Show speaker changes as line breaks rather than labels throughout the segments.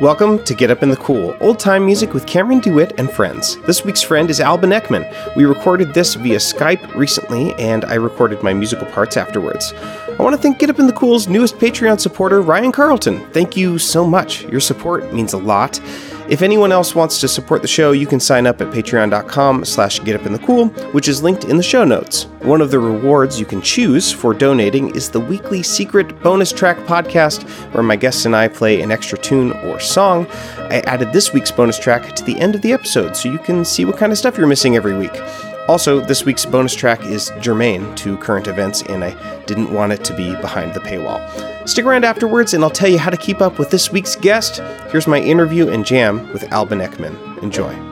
Welcome to Get Up in the Cool, old time music with Cameron DeWitt and friends. This week's friend is Alban Ekman. We recorded this via Skype recently, and I recorded my musical parts afterwards. I want to thank Get Up in the Cool's newest Patreon supporter, Ryan Carlton. Thank you so much. Your support means a lot. If anyone else wants to support the show, you can sign up at patreon.com slash getupinthecool, which is linked in the show notes. One of the rewards you can choose for donating is the weekly secret bonus track podcast where my guests and I play an extra tune or song. I added this week's bonus track to the end of the episode so you can see what kind of stuff you're missing every week. Also, this week's bonus track is germane to current events, and I didn't want it to be behind the paywall. Stick around afterwards, and I'll tell you how to keep up with this week's guest. Here's my interview and jam with Alban Ekman. Enjoy.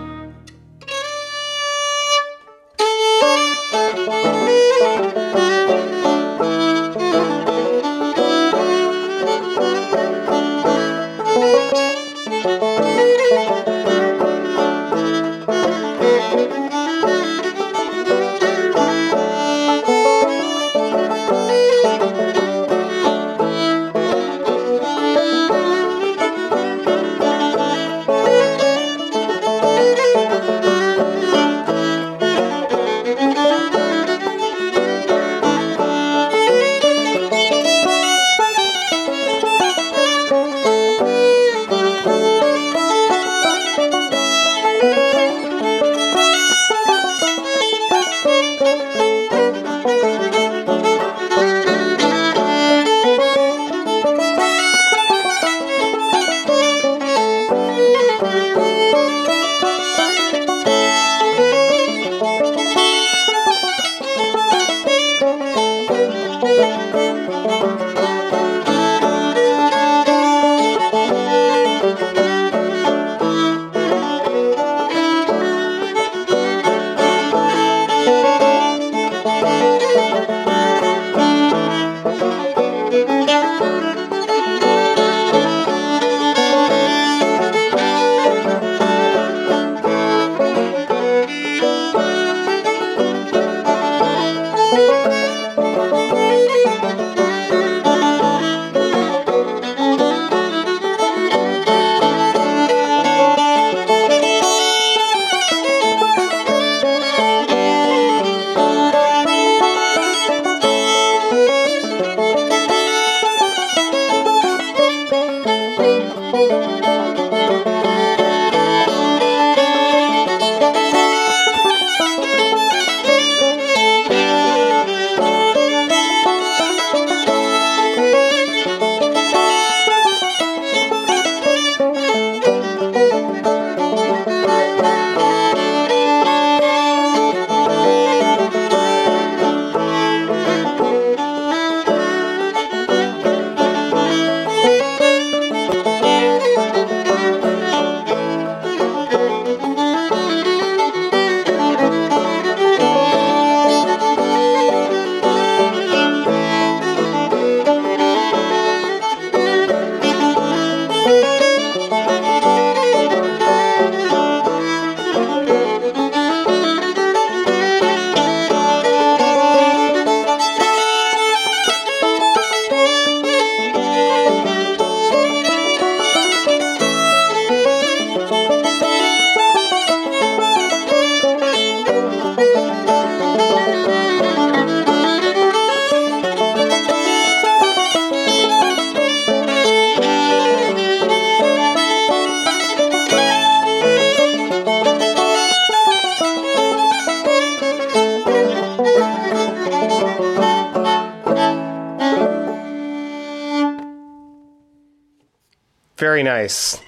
Nice.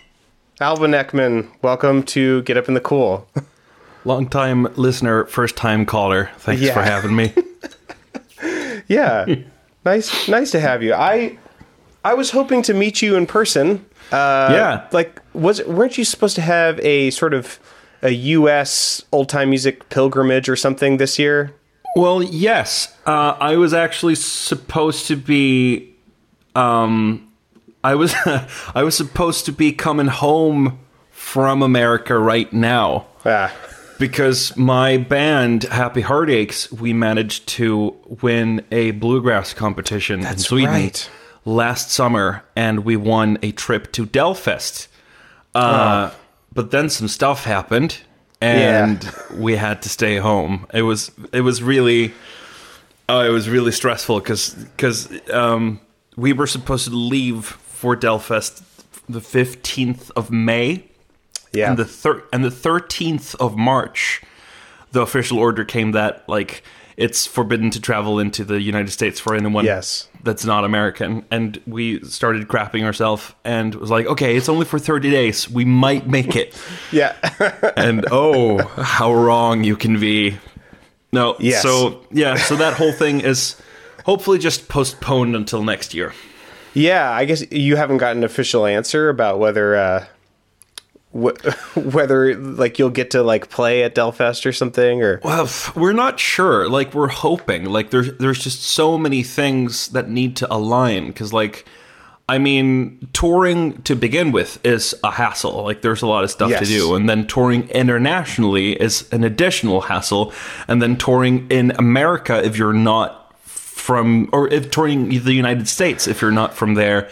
Alban Ekman, welcome to Get Up in the Cool.
Long time listener, first time caller. Thanks
Yeah.
for having me.
Yeah. nice nice to have you. I I was hoping to meet you in person. Uh
Yeah.
Like was it, weren't you supposed to have a sort of a US old time music pilgrimage or something this year?
well, yes, uh, I was actually supposed to be. Um, I was I was supposed to be coming home from America right now
Ah.
because my band Happy Heartaches we managed to win a bluegrass competition in Sweden
right.
last summer and we won a trip to Delfest Uh, But then some stuff happened, and we had to stay home. It was it was really, oh, it was really stressful because um, we were supposed to leave for Delfest the fifteenth of May,
Yeah.
and the thir- and the thirteenth of March, the official order came that like it's forbidden to travel into the United States for anyone
Yes.
that's not American. And we started crapping ourselves and was like, okay, it's only for thirty days. We might make it.
yeah.
and oh, how wrong you can be. No,
Yes.
so yeah, so that whole thing is hopefully just postponed until next year.
Yeah. I guess you haven't got an official answer about whether uh, wh- whether like you'll get to like play at Delfest or something or
Well, we're not sure. Like we're hoping. Like there's there's just so many things that need to align because like I mean, touring to begin with is a hassle. Like there's a lot of stuff to do, and then touring internationally is an additional hassle, and then touring in America if you're not from, or if touring the United States if you're not from there,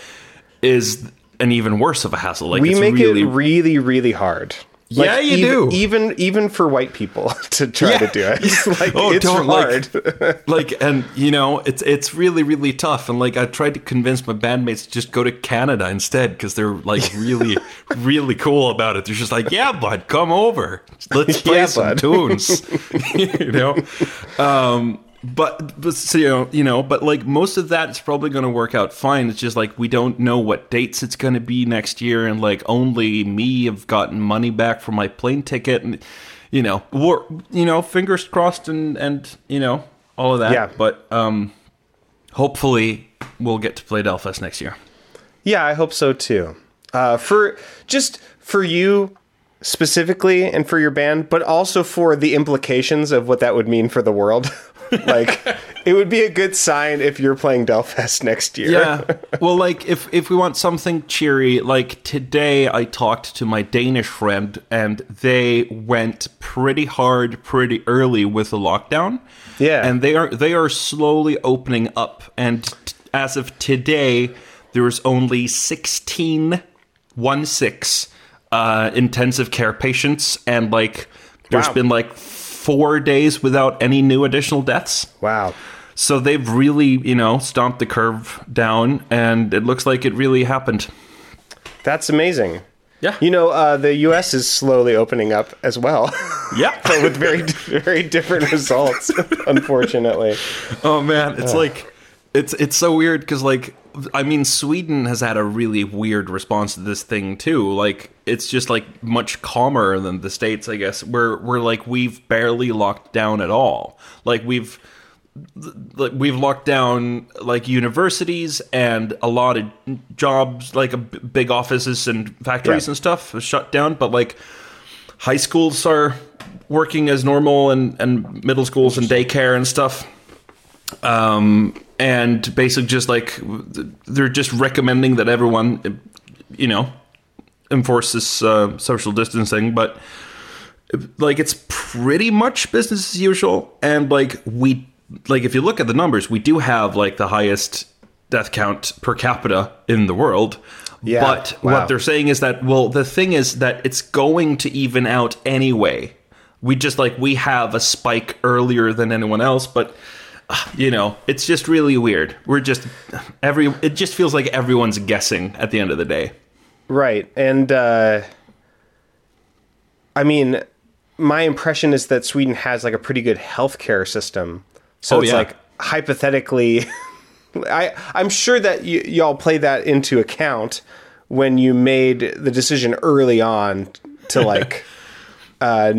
is an even worse of a hassle. Like
we make
really,
it really really hard.
Yeah, you
even,
do.
Even even for white people to try
Yeah.
to do it. It's like
Oh,
it's
don't, like-
hard.
like and you know it's it's really really tough and like i tried to convince my bandmates to just go to canada instead because they're like really really cool about it they're just like yeah bud come over let's play
Yeah,
some
bud."
tunes you know um but, but so, you know you know but like most of that is probably going to work out fine it's just like we don't know what dates it's going to be next year and like only me have gotten money back for my plane ticket and you know we're you know fingers crossed and and you know all of that
Yeah.
but um hopefully we'll get to play Delfest next year
Yeah, I hope so too. Uh, for just for you specifically and for your band, but also for the implications of what that would mean for the world. like, it would be a good sign if you're playing Delfest next year.
yeah well like if if we want something cheery like today i talked to my danish friend and they went pretty hard pretty early with the lockdown
Yeah.
and they are they are slowly opening up and t- as of today there's only 16 one six uh intensive care patients and like there's
Wow.
been like four days without any new additional deaths
Wow.
so they've really, you know, stomped the curve down, and it looks like it really happened.
That's amazing.
Yeah.
You know, uh, the U.S. is slowly opening up as well,
Yeah.
but with very, very different results, unfortunately.
oh man, it's like it's it's so weird because like I mean Sweden has had a really weird response to this thing too. Like it's just like much calmer than the states, I guess. We're we're like we've barely locked down at all. Like we've like we've locked down like universities and a lot of jobs like a b- big offices and factories
Yeah.
and stuff shut down but like high schools are working as normal and and middle schools and daycare and stuff um and basically just like they're just recommending that everyone you know enforces uh, social distancing. But like it's pretty much business as usual. And like we like if you look at the numbers we do have like the highest death count per capita in the world.
Yeah,
but
wow.
what they're saying is that well the thing is that it's going to even out anyway. We just like we have a spike earlier than anyone else but you know it's just really weird we're just every it just feels like everyone's guessing at the end of the day
Right. And uh I mean, my impression is that Sweden has like a pretty good healthcare system. So
Oh,
it's
yeah.
like hypothetically I I'm sure that y- y'all play that into account when you made the decision early on to like uh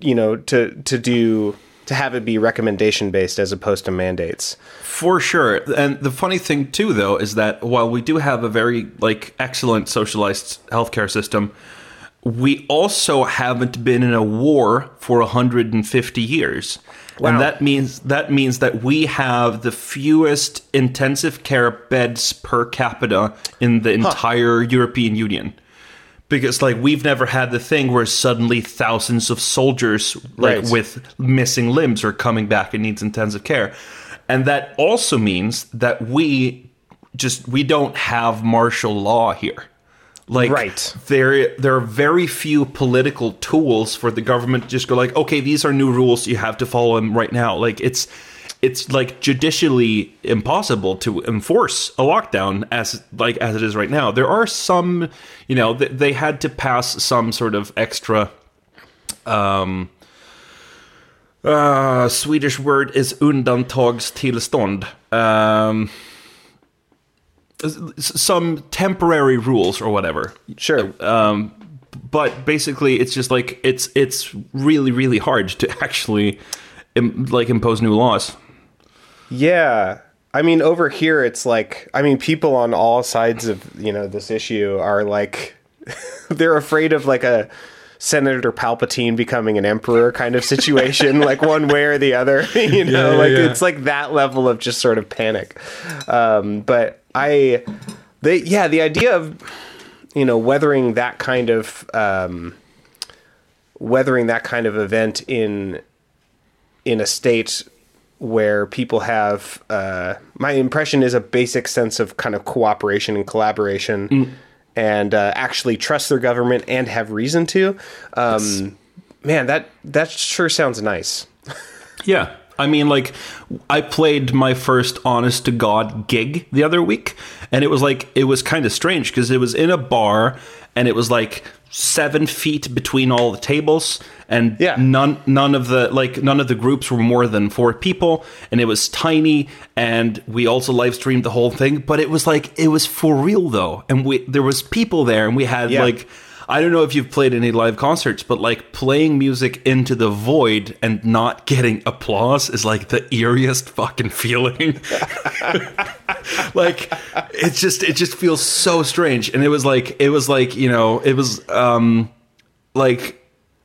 you know to to do to have it be recommendation based as opposed to mandates.
For sure. And the funny thing too though is that while we do have a very like excellent socialized healthcare system, we also haven't been in a war for 150 years.
Wow.
And that means that means that we have the fewest intensive care beds per capita in the entire European Union. Because like we've never had the thing where suddenly thousands of soldiers like
Right.
with missing limbs are coming back and needs intensive care. And that also means that we just we don't have martial law here. Like
Right.
there there are very few political tools for the government to just go like, okay, these are new rules, you have to follow them right now. Like it's it's like judicially impossible to enforce a lockdown as like as it is right now. There are some, you know, th- they had to pass some sort of extra um uh, Swedish word is undantagstillstånd. Um, some temporary rules or whatever.
Sure.
Um, but basically, it's just like it's it's really really hard to actually like impose new laws.
Yeah. I mean, over here, it's like, I mean, people on all sides of, you know, this issue are like, they're afraid of like a Senator Palpatine becoming an emperor kind of situation, like one way or the other, you know,
Yeah,
like
yeah.
it's like that level of just sort of panic. Um, but I, they, yeah, the idea of, you know, weathering that kind of, um, weathering that kind of event in, in a state where people have uh, my impression is a basic sense of kind of cooperation and collaboration and uh, actually trust their government and have reason to. Um, man that that sure sounds nice.
Yeah. I mean, like, I played my first honest to God gig the other week, and it was like, it was kind of strange because it was in a bar and it was like seven feet between all the tables, and
Yeah.
none, none of the, like, none of the groups were more than four people, and it was tiny, and we also live streamed the whole thing, but it was like, it was for real though, and we, there was people there, and we had
Yeah.
like, I don't know if you've played any live concerts, but like playing music into the void and not getting applause is like the eeriest fucking feeling. like it's just it just feels so strange. And it was like it was like, you know, it was um like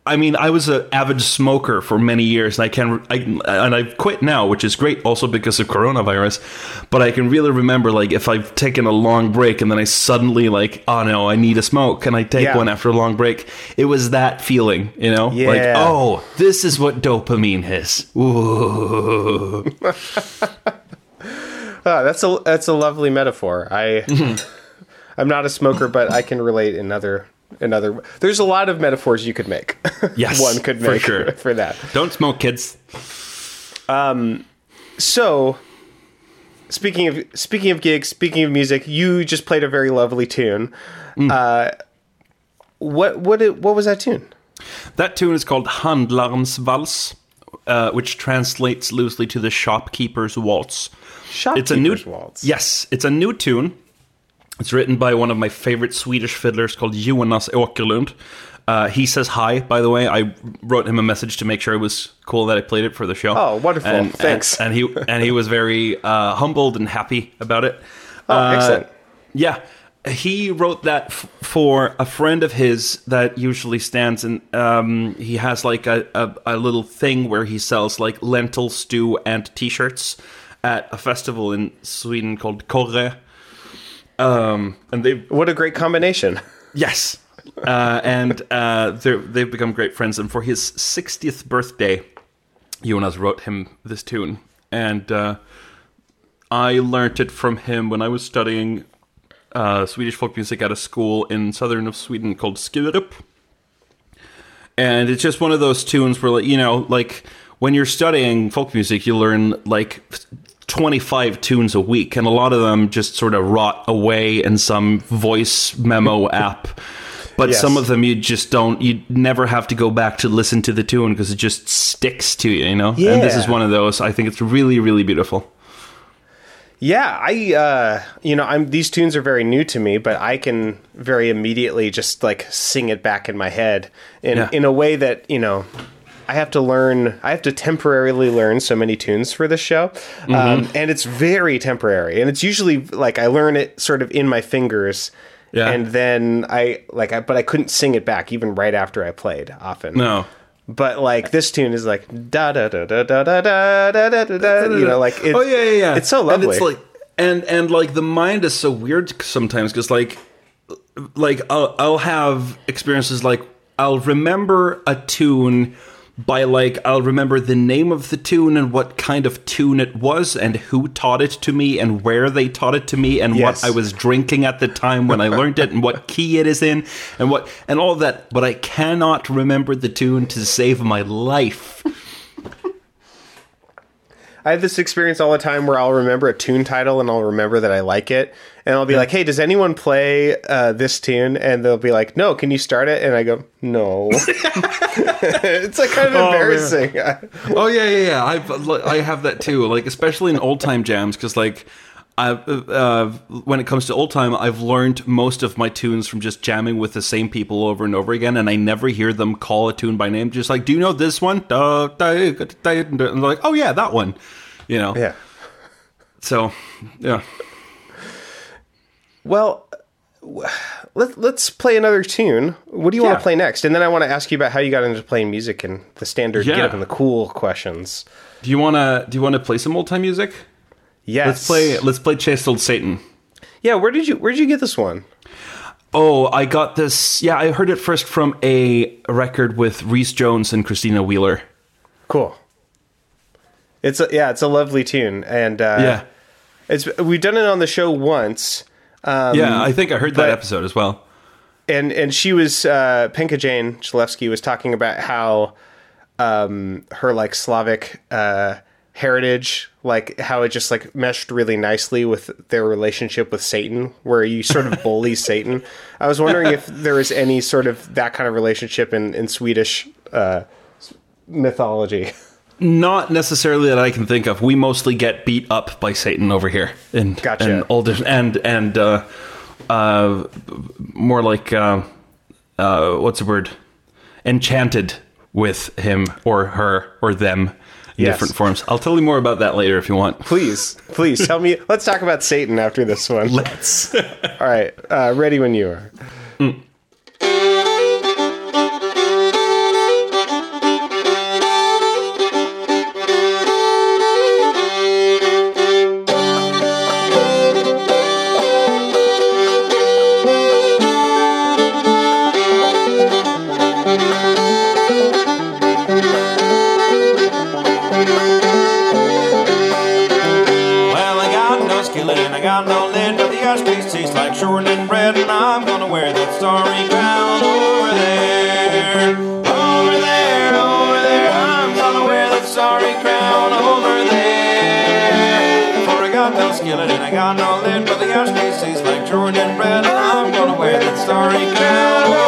I mean, I was an avid smoker for many years, and I can, I, and I've quit now, which is great, also because of coronavirus. But I can really remember, like, if I've taken a long break and then I suddenly, like, oh no, I need a smoke, and I take
Yeah.
one after a long break. It was that feeling, you know, like, oh, this is what dopamine is. Ooh.
Ah, that's a that's a lovely metaphor i i'm not a smoker but i can relate in other in other there's a lot of metaphors you could make
Yes,
one could
for
make
sure.
for that
Don't smoke, kids.
Um so, speaking of speaking of gigs, speaking of music, you just played a very lovely tune. Uh, what what it, what was that tune?
That tune is called Handlarens Vals, uh, which translates loosely to the shopkeeper's waltz.
Shopkeeper's
it's a new
Waltz.
Yes, it's a new tune. It's written by one of my favorite Swedish fiddlers called Jonas Åkerlund. Uh, he says hi, by the way. I wrote him a message to make sure it was cool that I played it for the show.
Oh, wonderful.
And,
Thanks.
And, and he and he was very uh, humbled and happy about it.
Oh,
Uh,
excellent.
Yeah, he wrote that f- for a friend of his that usually stands and um, he has like a, a, a little thing where he sells like lentil stew and T-shirts at a festival in Sweden called Korre. Um, and they
What a great combination.
yes, uh, and uh, they're, they've become great friends. And for his 60th birthday, Jonas wrote him this tune, and uh, I learnt it from him when I was studying uh, Swedish folk music at a school in southern of Sweden called Skurup. And it's just one of those tunes where, like, you know, like when you're studying folk music, you learn like 25 tunes a week, and a lot of them just sort of rot away in some voice memo app. But
Yes.
some of them you just don't, you never have to go back to listen to the tune because it just sticks to you, you know? And this is one of those. I think it's really, really beautiful.
Yeah, I uh, you know, I'm these tunes are very new to me, but I can very immediately just like sing it back in my head in
Yeah.
in a way that, you know, I have to learn I have to temporarily learn so many tunes for this show.
Mm-hmm.
Um, and it's very temporary. And it's usually like I learn it sort of in my fingers
Yeah.
and then I like I but I couldn't sing it back even right after I played often.
No.
But like this tune is like da da da da da da da da da da da you know like it,
oh yeah, yeah, yeah.
it's so
And
lovely.
it's like, and and like the mind is so weird sometimes because like, like I'll I'll have experiences like I'll remember a tune
by like I'll remember the name of the tune and what kind of tune it was and who taught it to me and where they taught it to me and
Yes.
what I was drinking at the time when I learned it and what key it is in and what and all that but I cannot remember the tune to save my life.
I have this experience all the time where I'll remember a tune title and I'll remember that I like it, and I'll be like, "Hey, does anyone play uh, this tune?" And they'll be like, "No, can you start it?" And I go, "No." it's like kind of
Oh,
embarrassing.
Oh yeah, yeah, yeah. I've I have that too. Like especially in old time jams, because like. I, uh, when it comes to old time, I've learned most of my tunes from just jamming with the same people over and over again, and I never hear them call a tune by name. Just like, do you know this one? And they're like, oh yeah, that one. You know.
yeah.
So, yeah.
Well, let, let's play another tune. What do you want to play next? And then I want to ask you about how you got into playing music and the standard
Yeah.
get up and the cool questions.
Do you wanna do you wanna play some old time music?
Yes.
Let's play. Let's play Chased Old Satan.
Yeah, where did you where did you get this one?
Oh, I got this. Yeah, I heard it first from a record with Reese Jones and Christina Wheeler.
Cool. It's a, yeah, it's a lovely tune, and uh,
Yeah.
it's we've done it on the show once. Um,
Yeah, I think I heard that episode as well.
and and she was uh, Penka Jane Chalevsky was talking about how um, her like Slavic uh, heritage, like how it just like meshed really nicely with their relationship with Satan, where you sort of bully Satan. I was wondering if there is any sort of that kind of relationship in in Swedish uh, mythology.
Not necessarily that I can think of. We mostly get beat up by Satan over here, and
Gotcha.
and older and and uh, uh, more like uh, uh, what's the word? Enchanted with him or her or them in
Yes.
different forms. I'll tell you more about that later if you want.
Please, please tell me. Let's talk about Satan after this one.
Let's.
All right, uh, ready when you are.
Well, but the tastes like shortening bread, and I'm gonna wear that starry crown over there. Over there, over there, I'm gonna wear that crown over I got no skillet and I got no lid, but the ashtray tastes like shortening bread, and I'm gonna wear that starry crown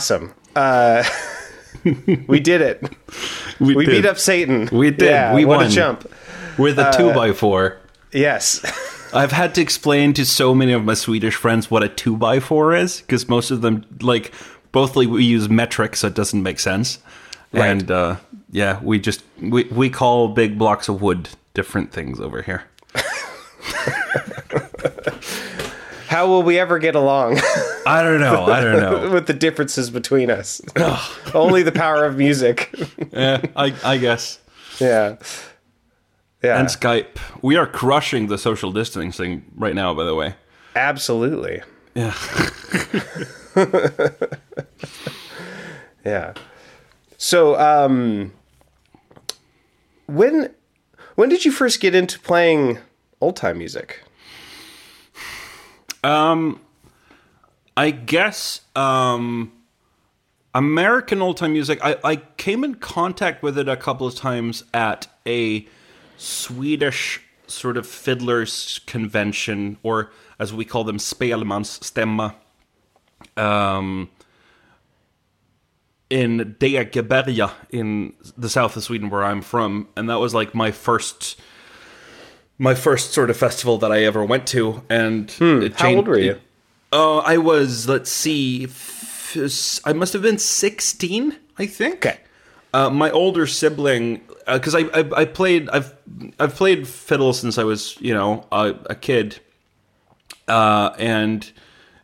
awesome. Uh, we did it. We
did.
beat up Satan.
We did.
Yeah,
We won.
a jump.
with a two by four.
Yes.
I've had to explain to so many of my Swedish friends what a two by four is because most of them like both like we use metric, so it doesn't make sense.
Right.
And uh, yeah, we just we we call big blocks of wood different things over here.
How will we ever get along
I don't know. I don't know.
with the differences between us? Only the power of music.
yeah, I I guess.
yeah. Yeah.
And Skype. We are crushing the social distancing right now. By the way.
Absolutely.
Yeah.
Yeah. So, um, when when did you first get into playing old time music?
Um, I guess um, American old time music. I, I came in contact with it a couple of times at a Swedish sort of fiddlers convention, or as we call them, spelmansstämma. Um, in Degeberga in the south of Sweden, where I'm from, and that was like my first. My first sort of festival that I ever went to, and it
Hmm. How old were you?
it- Oh, I was. Let's see. f- I must have been sixteen. I think.
Okay.
Uh, my older sibling, because I, I I played I've I've played fiddle since I was you know a, a kid, uh, and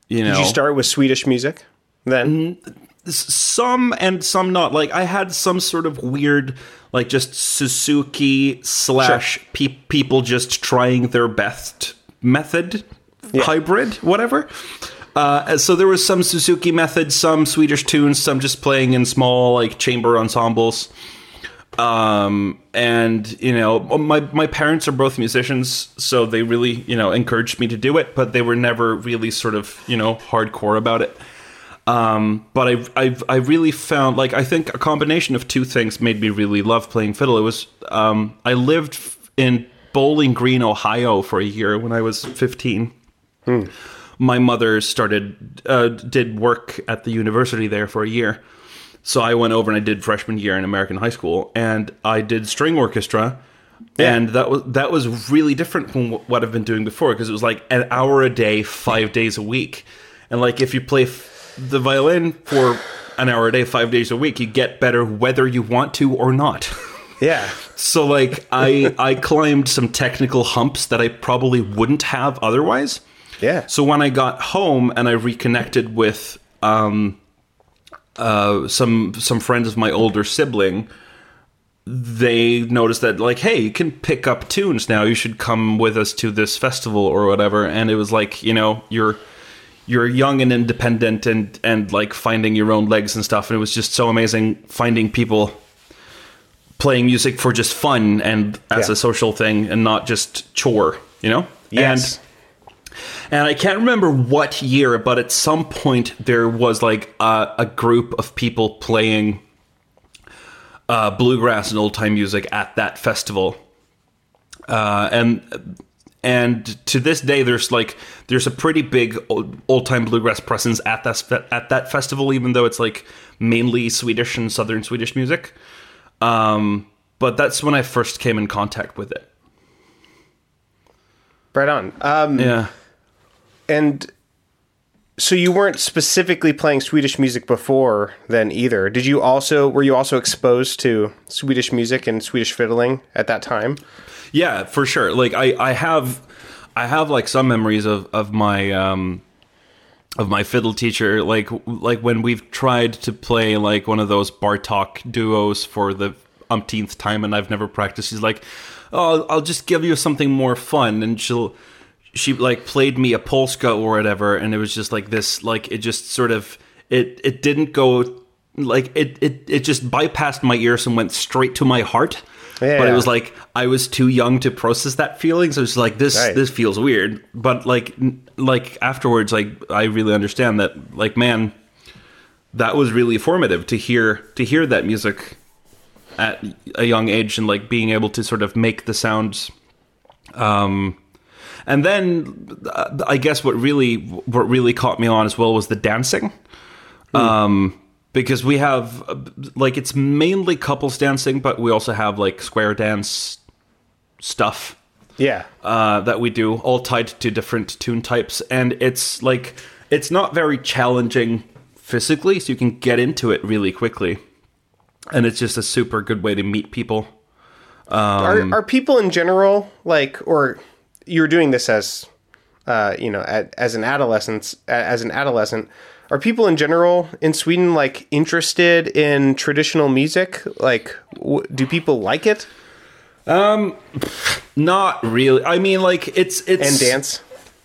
you know
Did you start with Swedish music then?
some and some not. Like I had some sort of weird, like just Suzuki slash pe- people just trying their best method hybrid, whatever. Uh, so there was some Suzuki method, some Swedish tunes, some just playing in small like chamber ensembles. Um, and you know, my my parents are both musicians, so they really you know encouraged me to do it, but they were never really sort of you know hardcore about it. Um, but I've, I've, I really found like I think a combination of two things made me really love playing fiddle. It was um, I lived in Bowling Green, Ohio, for a year when I was fifteen. My mother started uh, did work at the university there for a year, so I went over and I did freshman year in American high school, and I did string orchestra. And that was that was really different from what I've been doing before because it was like an hour a day, five days a week, and like if you play f- the violin for an hour a day, five days a week, you get better whether you want to or not.
Yeah.
So like I I climbed some technical humps that I probably wouldn't have otherwise.
Yeah.
So when I got home and I reconnected with um, uh, some some friends of my older sibling, they noticed that like, hey, you can pick up tunes now. You should come with us to this festival or whatever. And it was like, you know, you're you're young and independent and and like finding your own legs and stuff. And it was just so amazing finding people playing music for just fun and as
Yeah.
a social thing and not just chore, you know?
Yes.
And and I can't remember what year, but at some point there was like a, a group of people playing uh, bluegrass and old time music at that festival, uh, and and to this day there's like there's a pretty big old time bluegrass presence at that at that festival, even though it's like mainly Swedish and southern Swedish music. Um, but that's when I first came in contact with it.
right on. Um,
Yeah.
And so you weren't specifically playing Swedish music before then either. Did you also were you also exposed to Swedish music and Swedish fiddling at that time?
Yeah, for sure. Like I, I have, I have like some memories of of my um, of my fiddle teacher. Like like when we've tried to play like one of those Bartok duos for the umpteenth time, and I've never practiced. She's like, "Oh, I'll just give you something more fun," and she'll. She like played me a polska or whatever, and it was just like this. Like it just sort of it. It didn't go like it. It it just bypassed my ears and went straight to my heart. But it was like I was too young to process that feeling, so it's like this
Right.
this feels weird. But like like afterwards, like I really understand that. Like man, that was really formative to hear to hear that music at a young age and like being able to sort of make the sounds. Um, and then uh, I guess what really what really caught me on as well was the dancing. Um, because we have like it's mainly couples dancing, but we also have like square dance stuff.
Yeah.
uh, that we do, all tied to different tune types, and it's like it's not very challenging physically, so you can get into it really quickly, and it's just a super good way to meet people.
are are people in general like, or you're doing this as, uh, you know, at, as an adolescent, as an adolescent. Are people in general in Sweden like interested in traditional music? Like, w- do people like it um
Not really. I mean, like it's it's
and dance?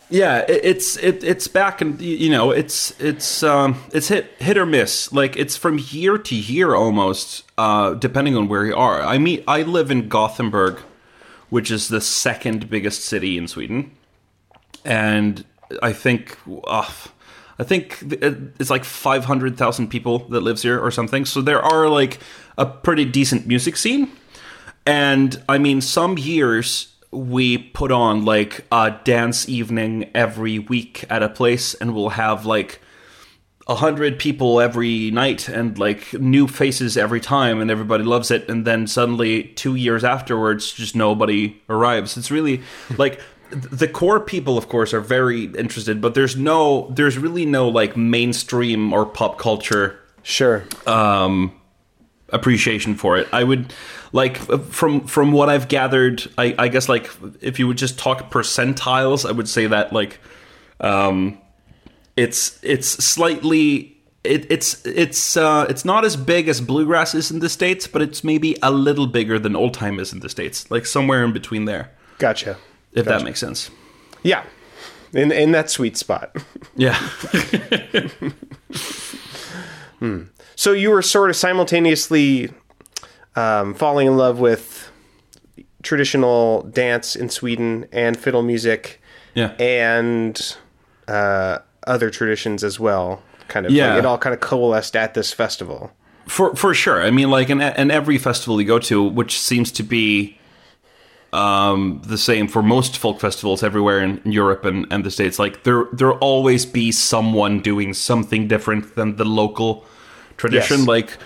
Yeah, it, it's it, it's back and you know it's it's um it's hit hit or miss. Like it's from year to year almost, uh, depending on where you are. I mean, I live in Gothenburg, which is the second biggest city in Sweden, and I think uh, I think it's like five hundred thousand people that lives here or something. So there are like a pretty decent music scene. And I mean, some years we put on like a dance evening every week at a place, and we'll have like a hundred people every night and like new faces every time, and everybody loves it. And then suddenly, two years afterwards, just nobody arrives. It's really like the core people, of course, are very interested, but there's no, there's really no like mainstream or pop culture
Sure.
Um appreciation for it. I would like from from what I've gathered. I, I guess like if you would just talk percentiles, I would say that like um, it's it's slightly. It, it's it's uh, it's not as big as bluegrass is in the states, but it's maybe a little bigger than old time is in the states, like somewhere in between there,
Gotcha.
if that makes sense.
Yeah. In in that sweet spot.
Yeah,
So you were sort of simultaneously um, falling in love with traditional dance in Sweden and fiddle music
yeah.
and uh, other traditions as well. Kind of,
Yeah.
like it all kind of coalesced at this festival.
For for sure. I mean, like in in every festival you go to, which seems to be um, the same for most folk festivals everywhere in Europe and, and the states. Like there there'll always be someone doing something different than the local tradition.
Yes.
Like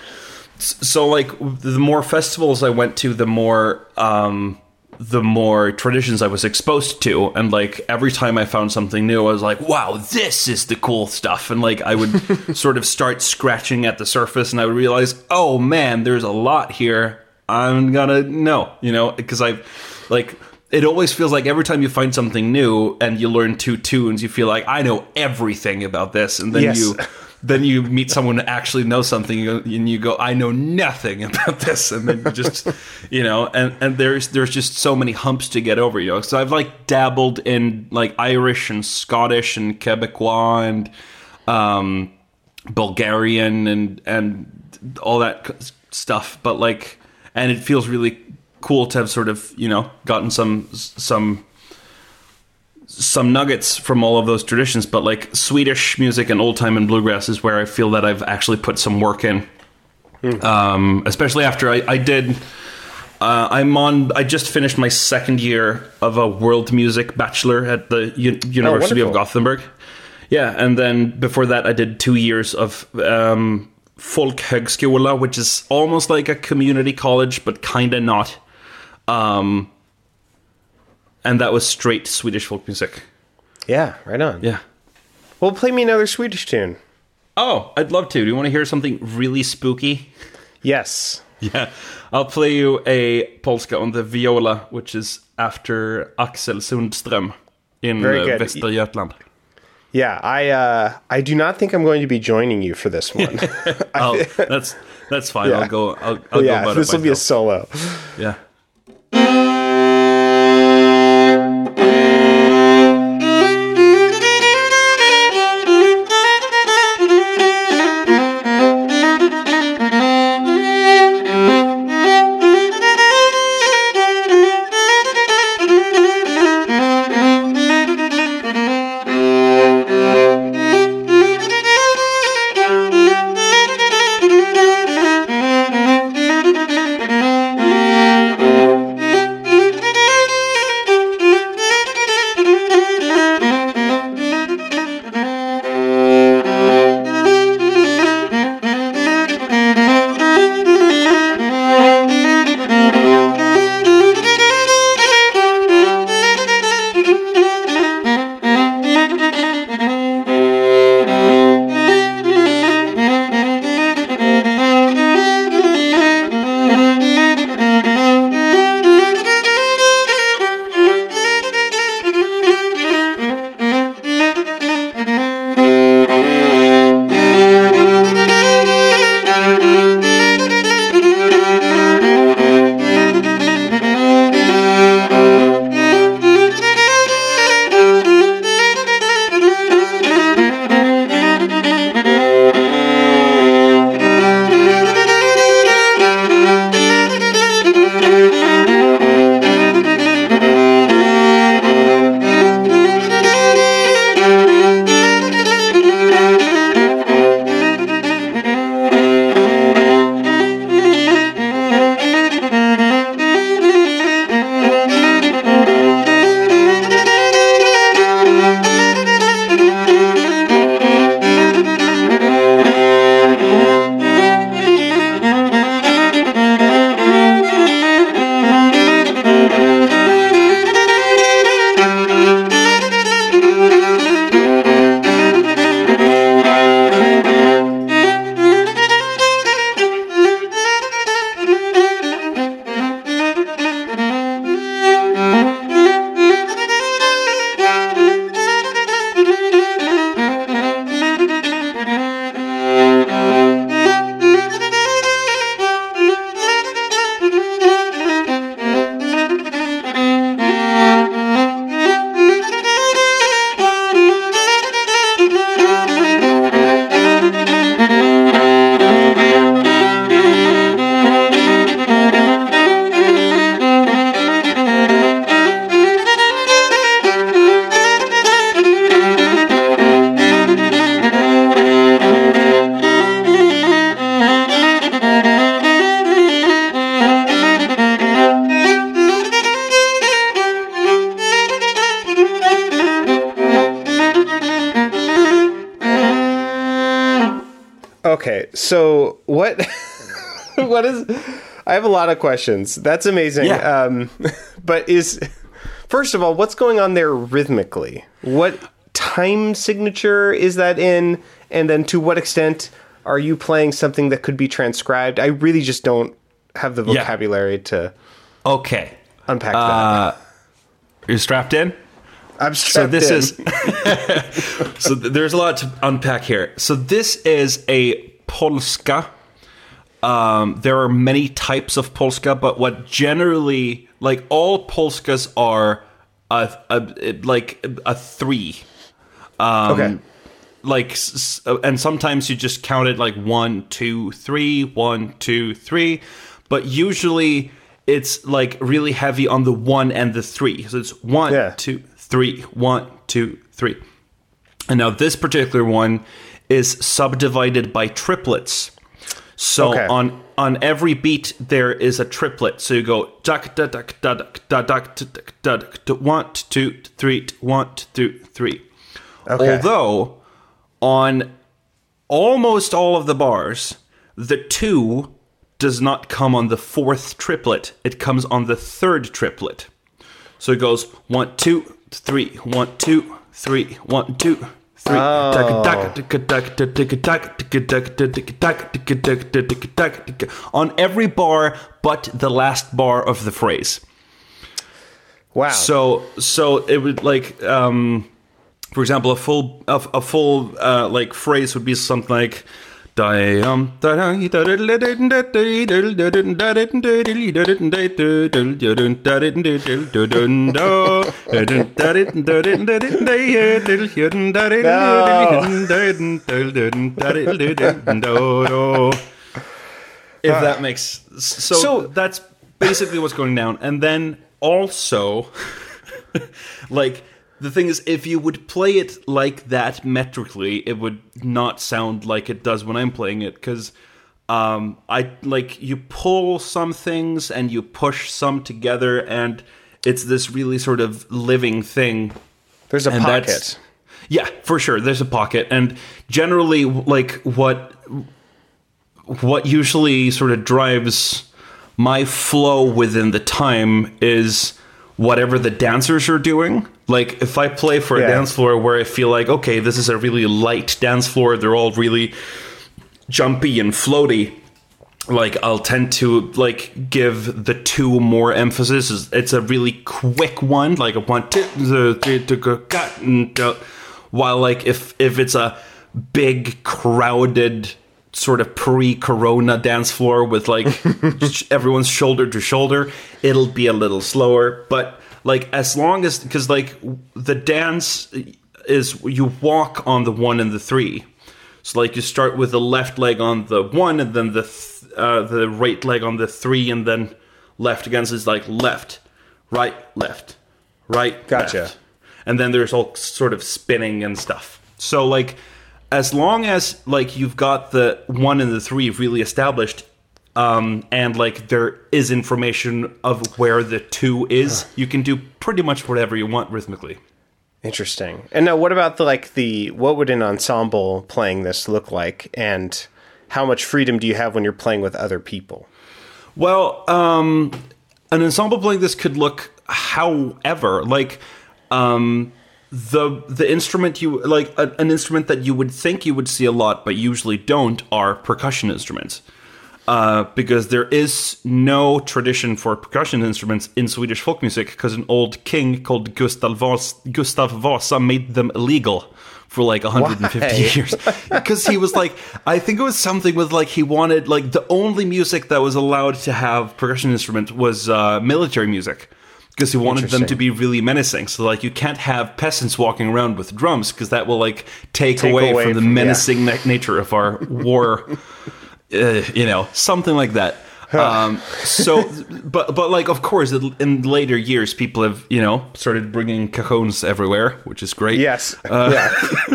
so, like the more festivals I went to, the more um, the more traditions I was exposed to, and like every time I found something new, I was like, "Wow, this is the cool stuff!" And like I would sort of start scratching at the surface, and I would realize, "Oh man, there's a lot here. I'm gonna know," you know, because I've like it always feels like every time you find something new and you learn two tunes, you feel like I know everything about this, and then
Yes.
you then you meet someone who actually knows something and you go i know nothing about this. And then you just you know and and there's there's just so many humps to get over you know. So i've like dabbled in like irish and scottish and quebecois and um bulgarian and and all that stuff but like and it feels really cool to have sort of you know gotten some some some nuggets from all of those traditions, but like Swedish music and old time and bluegrass is where I feel that I've actually put some work in. Um, especially after I, I did. Uh, I'm on. I just finished my second year of a world music bachelor at the U- University of. Gothenburg. Yeah, and then before that, I did two years of um, folkhögskola, which is almost like a community college, but kind of not. Um, and that was straight Swedish folk music.
Yeah, right on.
Yeah.
Well, play me another Swedish tune.
Oh, I'd love to. Do you want to hear something really spooky?
Yes.
Yeah. I'll play you a Polska on the viola, which is after Axel Sundström in
Very
uh,
good.
Västergötland.
Yeah, I uh, I do not think I'm going to be joining you for this one.
Oh, that's that's fine.
Yeah.
I'll go. I'll, I'll
yeah,
go about
this will be a solo.
Yeah.
What is? I have a lot of questions. That's amazing.
Yeah.
Um, but is first of all, what's going on there rhythmically? What time signature is that in? And then to what extent are you playing something that could be transcribed? I really just don't have the
Yeah.
vocabulary to
Okay.
unpack
Uh, You're strapped in?
I'm strapped.
So this
in.
is so th- there's a lot to unpack here. So this is a polska. Um, there are many types of polska, but what generally like all polskas are a, a like a three. Um,
okay.
like and sometimes you just count it like one two three one two three but usually it's like really heavy on the one and the three so it's one
Yeah.
two three one two three and now this particular one is subdivided by triplets so
Okay.
on on every beat there is a triplet. So you go duck duck duck duck duck duck duck duck duck one two three one two three.
Okay.
Although on almost all of the bars, the two does not come on the fourth triplet. It comes on the third triplet. So it goes one, two, three, one, two, three, one, two, three. On every bar but the last bar of the phrase.
Wow.
So so it would like um for example a full a, a full uh like phrase would be something like if that makes so,
So-
that's basically what's going down and then also like the thing is if you would play it like that metrically it would not sound like it does when i'm playing it because um i like you pull some things and you push some together and it's this really sort of living thing
There's a
and
pocket.
yeah, for sure. There's a pocket, and generally, like what what usually sort of drives my flow within the time is whatever the dancers are doing. Like if I play for
Yeah.
a dance floor where I feel like okay, this is a really light dance floor, they're all really jumpy and floaty like I'll tend to like give the two more emphasis. It's- a really quick one, like a one, two, the to go, got, and, uh, while like if if it's a big crowded sort of pre-corona dance floor with like everyone's shoulder to shoulder, it'll be a little slower. But like as long as because like the dance is you walk on the one and the three. So like you start with the left leg on the one, and then the th- uh, the right leg on the three, and then left against is like left, right, left, right.
Gotcha.
left. And then there's all sort of spinning and stuff. So like, as long as like you've got the one and the three really established, um, and like there is information of where the two is, you can do pretty much whatever you want rhythmically.
Interesting. And now, what about the like the what would an ensemble playing this look like, and how much freedom do you have when you're playing with other people?
Well, um, an ensemble playing this could look, however, like um, the the instrument you like a, an instrument that you would think you would see a lot, but usually don't, are percussion instruments. Uh, because there is no tradition for percussion instruments in Swedish folk music, because an old king called Gustav Vas- Gustav Vasa made them illegal for like 150
Why?
years because he was like i think it was something with like he wanted like the only music that was allowed to have percussion instrument was uh, military music because he wanted them to be really menacing so like you can't have peasants walking around with drums because that will like take,
Take
away,
away
from the
yeah.
menacing na- nature of our war uh, you know something like that um so but but like of course in later years people have you know started bringing cajones everywhere which is great
Yes.
Uh,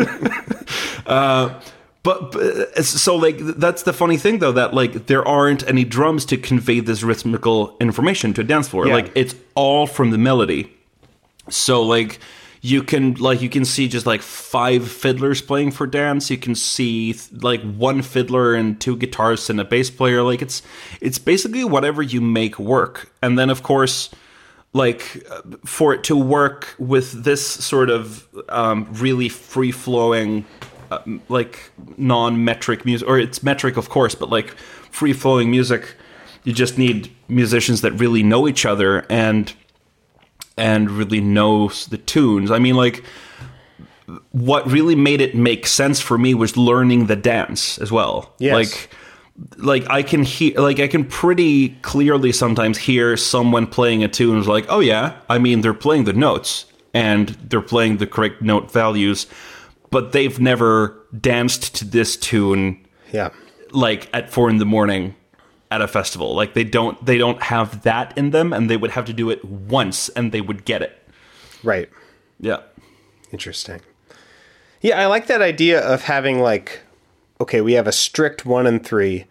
yeah.
but, but so like that's the funny thing though that like there aren't any drums to convey this rhythmical information to a dance floor
Yeah.
like it's all from the melody so like you can like you can see just like five fiddlers playing for dance. You can see like one fiddler and two guitarists and a bass player. Like it's it's basically whatever you make work. And then of course like for it to work with this sort of um, really free flowing uh, like non-metric music or it's metric of course but like free flowing music you just need musicians that really know each other. And and really knows the tunes. I mean, like, what really made it make sense for me was learning the dance as well.
Yes.
Like, like I can hear, like I can pretty clearly sometimes hear someone playing a tune. Is like, oh yeah, I mean they're playing the notes and they're playing the correct note values, but they've never danced to this tune
Yeah.
like at four in the morning at a festival. Like they don't they don't have that in them, and they would have to do it once, and they would get it.
Right.
Yeah.
Interesting. Yeah, I like that idea of having like, okay, we have a strict one and three,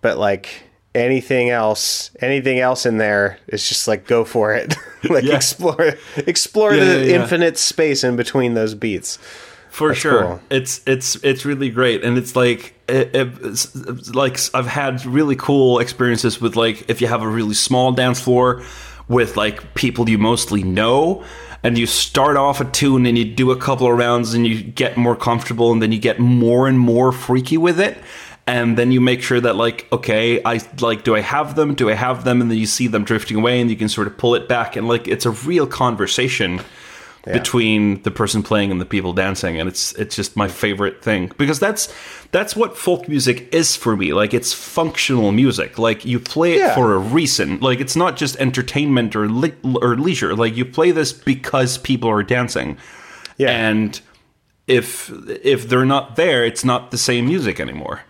but like anything else, anything else in there is just like go for it, like
Yeah.
explore, explore
Yeah,
the
yeah.
infinite space in between those beats.
For sure.
cool.
it's it's it's really great. And it's like it, it's, it's like i've had really cool experiences with like if you have a really small dance floor with like people you mostly know and you start off a tune and you do a couple of rounds and you get more comfortable and then you get more and more freaky with it and then you make sure that like okay i like do i have them? Do i have them? And then you see them drifting away and you can sort of pull it back. And like it's a real conversation between the person playing and the people dancing and it's it's just my favorite thing because that's that's what folk music is for me like it's functional music like you play it
Yeah.
for a reason like it's not just entertainment or le- or leisure like you play this because people are dancing
Yeah.
and if if they're not there it's not the same music anymore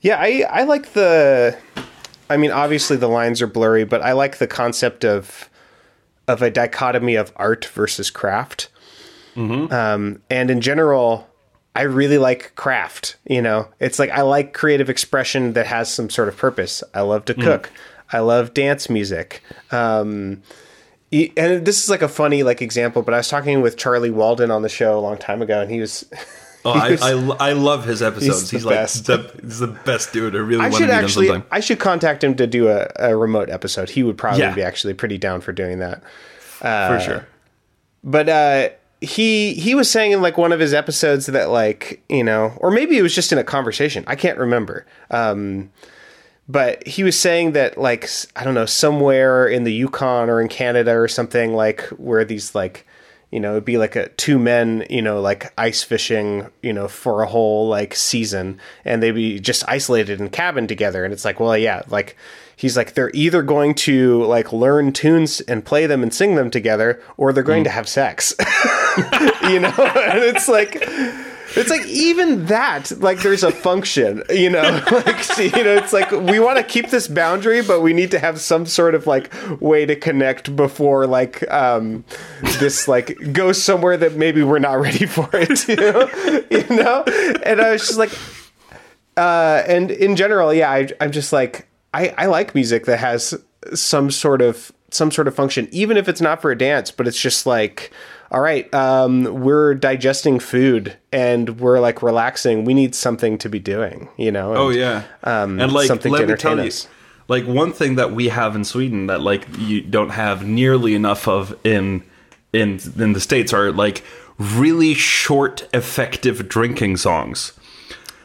Yeah, I I like the. I mean, obviously the lines are blurry, but I like the concept of of a dichotomy of art versus craft. Um, and in general, I really like craft. You know, it's like I like creative expression that has some sort of purpose. I love to cook. I love dance music. Um, and this is like a funny like example, but I was talking with Charlie Walden on the show a long time ago, and he was.
oh, I,
was-
I, I love his episodes
He's the
he's, like
best.
the, he's the best dude i really
I
want to
should
meet him
actually.
sometime
I should contact him to do a, a remote episode. He would probably
Yeah.
be actually pretty down for doing that.
for sure
But uh, he he was saying in like one of his episodes that like you know, or maybe it was just in a conversation. I can't remember. Um, but he was saying that like I don't know somewhere in the Yukon or in Canada or something like where these like you know it'd be like a two men you know like ice fishing you know for a whole like season. And they'd be just isolated in cabin together. And it's like well yeah like he's like they're either going to like learn tunes and play them and sing them together or they're going mm. to have sex. You know? And it's like it's like even that like there's a function you know? Like see, you know it's like we want to keep this boundary but we need to have some sort of like way to connect before like um this like goes somewhere that maybe we're not ready for it you know? You know? And i was just like uh and in general yeah I, i'm just like i i like music that has some sort of some sort of function even if it's not for a dance but it's just like all right um we're digesting food and we're like relaxing we need something to be doing you know
Oh yeah,
um,
and like
something to
let me
entertain
tell you,
us.
like one thing that we have in Sweden that like you don't have nearly enough of in in in the states are like really short, effective drinking songs.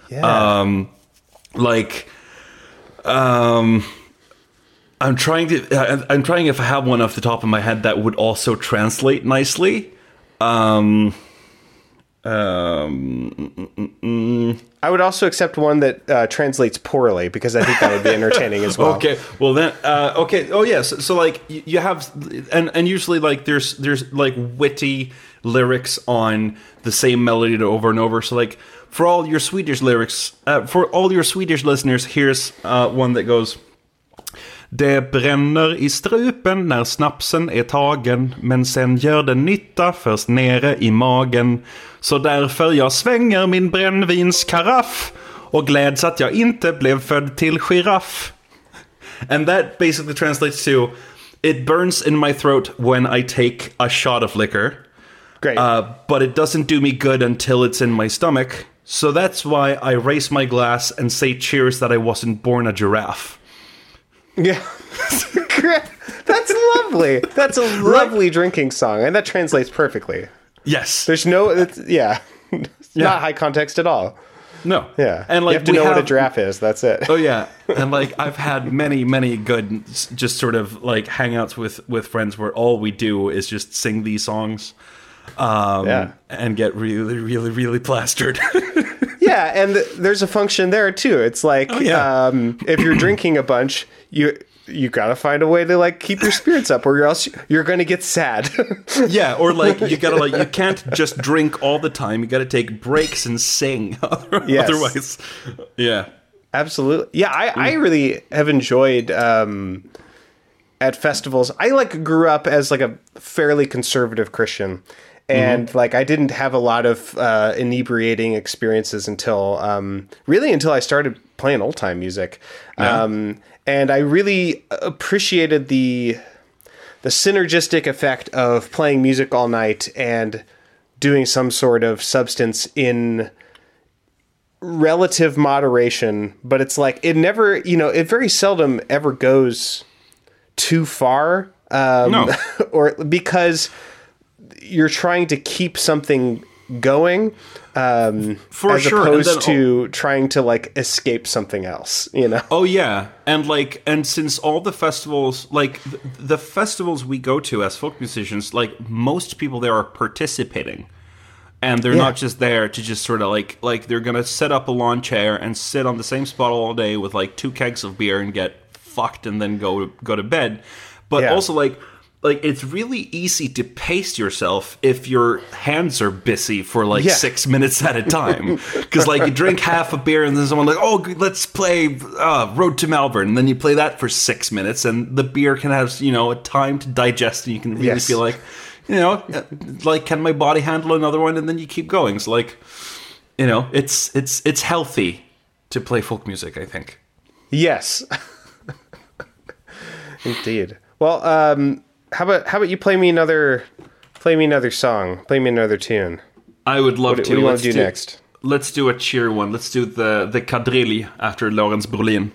yeah
Um, like, um, I'm trying to. I- I'm trying if I have one off the top of my head that would also translate nicely. Um, um,
i would also accept one that uh, translates poorly because i think that would be entertaining as well
Okay, well then, uh, okay. Oh yes, so, like you have, and and usually like there's there's like witty lyrics on the same melody over and over. So like for all your Swedish lyrics, uh, for all your Swedish listeners, here's uh, one that goes. Det bränner i strupen när snapsen är tagen Men sen gör det nytta först nere i magen Så därför jag svänger min brännvinskaraff Och gläds att jag inte blev född till giraff And that basically translates to It burns in my throat when I take a shot of liquor
Great.
Uh, but it doesn't do me good until it's in my stomach. So that's why I raise my glass and say cheers that I wasn't born a giraffe.
Yeah. That's lovely. That's a lovely drinking song, and that translates perfectly.
Yes.
There's no, it's, yeah, It's
Yeah.
not high context at all.
no.
Yeah,
And like
you have to know what a
have-
giraffe is. That's it.
Oh yeah, and like I've had many, many good, just sort of like hangouts with with friends where all we do is just sing these songs, um,
Yeah.
and get really, really, really plastered.
Yeah, and th- there's a function there too. It's like
Oh, yeah.
um, if you're drinking a bunch, you you gotta find a way to like keep your spirits up, or else you're gonna get sad.
yeah, or like you gotta like you can't just drink all the time. You gotta take breaks and sing.
Yes.
Otherwise, yeah,
Absolutely. Yeah, I, I really have enjoyed um, at festivals. I like grew up as like a fairly conservative Christian. And like I didn't have a lot of uh, inebriating experiences until um, really until I started playing old time music, um, and I really appreciated the the synergistic effect of playing music all night and doing some sort of substance in relative moderation, but it's like it never, you know, it very seldom ever goes too far. Um,
No.
or because you're trying to keep something going um,
For
as
sure,
opposed
then-
to trying to like escape something else, you know?
Oh yeah, and like, and since all the festivals, like th- the festivals we go to as folk musicians, like most people there are participating, and they're
Yeah.
not just there to just sort of like like they're gonna set up a lawn chair and sit on the same spot all day with like two kegs of beer and get fucked and then go go to bed, but
Yeah.
also like. Like it's really easy to pace yourself if your hands are busy for like
Yeah.
six minutes at a time. Because like you drink half a beer and then someone like, oh, let's play uh, Road to Melbourne, and then you play that for six minutes, and the beer can have you know a time to digest, and you can really
Yes.
feel like, you know, uh, like can my body handle another one, and then you keep going. So like, you know, it's it's it's healthy to play folk music. I think.
Yes. Indeed. Well, um, how about how about you play me another play me another song, play me another tune.
I would love
What,
to.
what do you
Let's
to do, next?
Let's do a cheer one. Let's do the the quadrille after Lawrence
Brolin.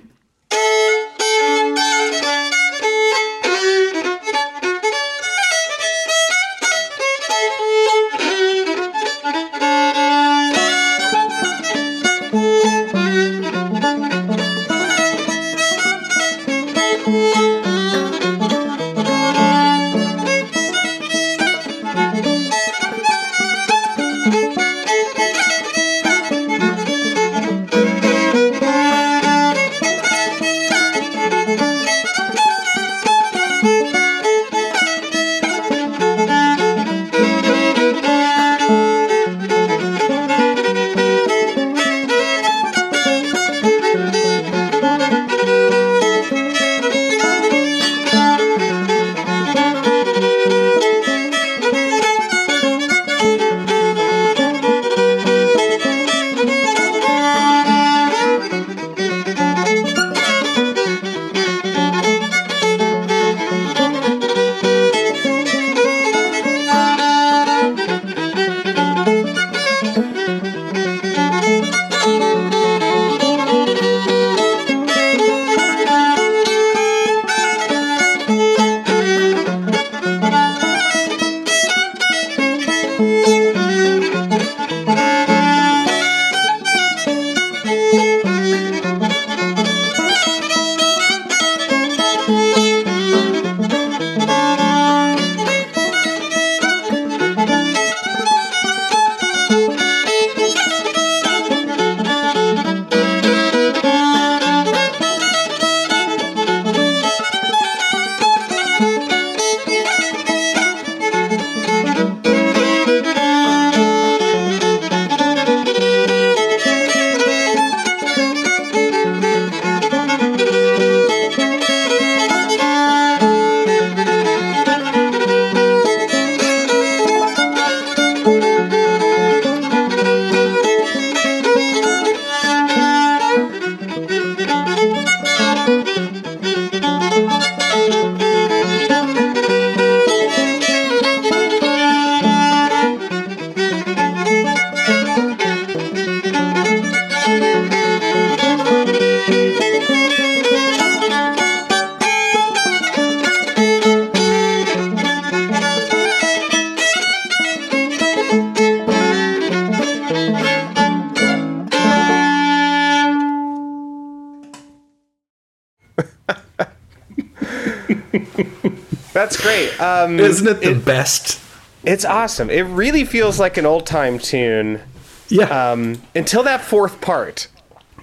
Um,
Isn't it the best?
it's awesome. It really feels like an old time tune
Yeah.
um, until that fourth part.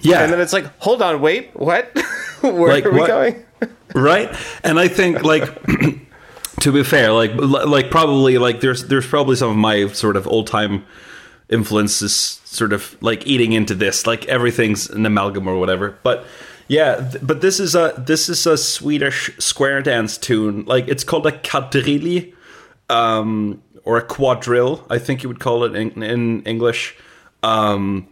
yeah.
And then it's like, hold on, wait, what? Where
Like
are we
what?
going?
right and i think like to be fair like like probably like there's there's probably some of my sort of old time influences sort of like eating into this like everything's an amalgam or whatever but yeah th- but this is a this is a swedish square dance tune like it's called a quadrille um or a quadrille i think you would call it in, in english um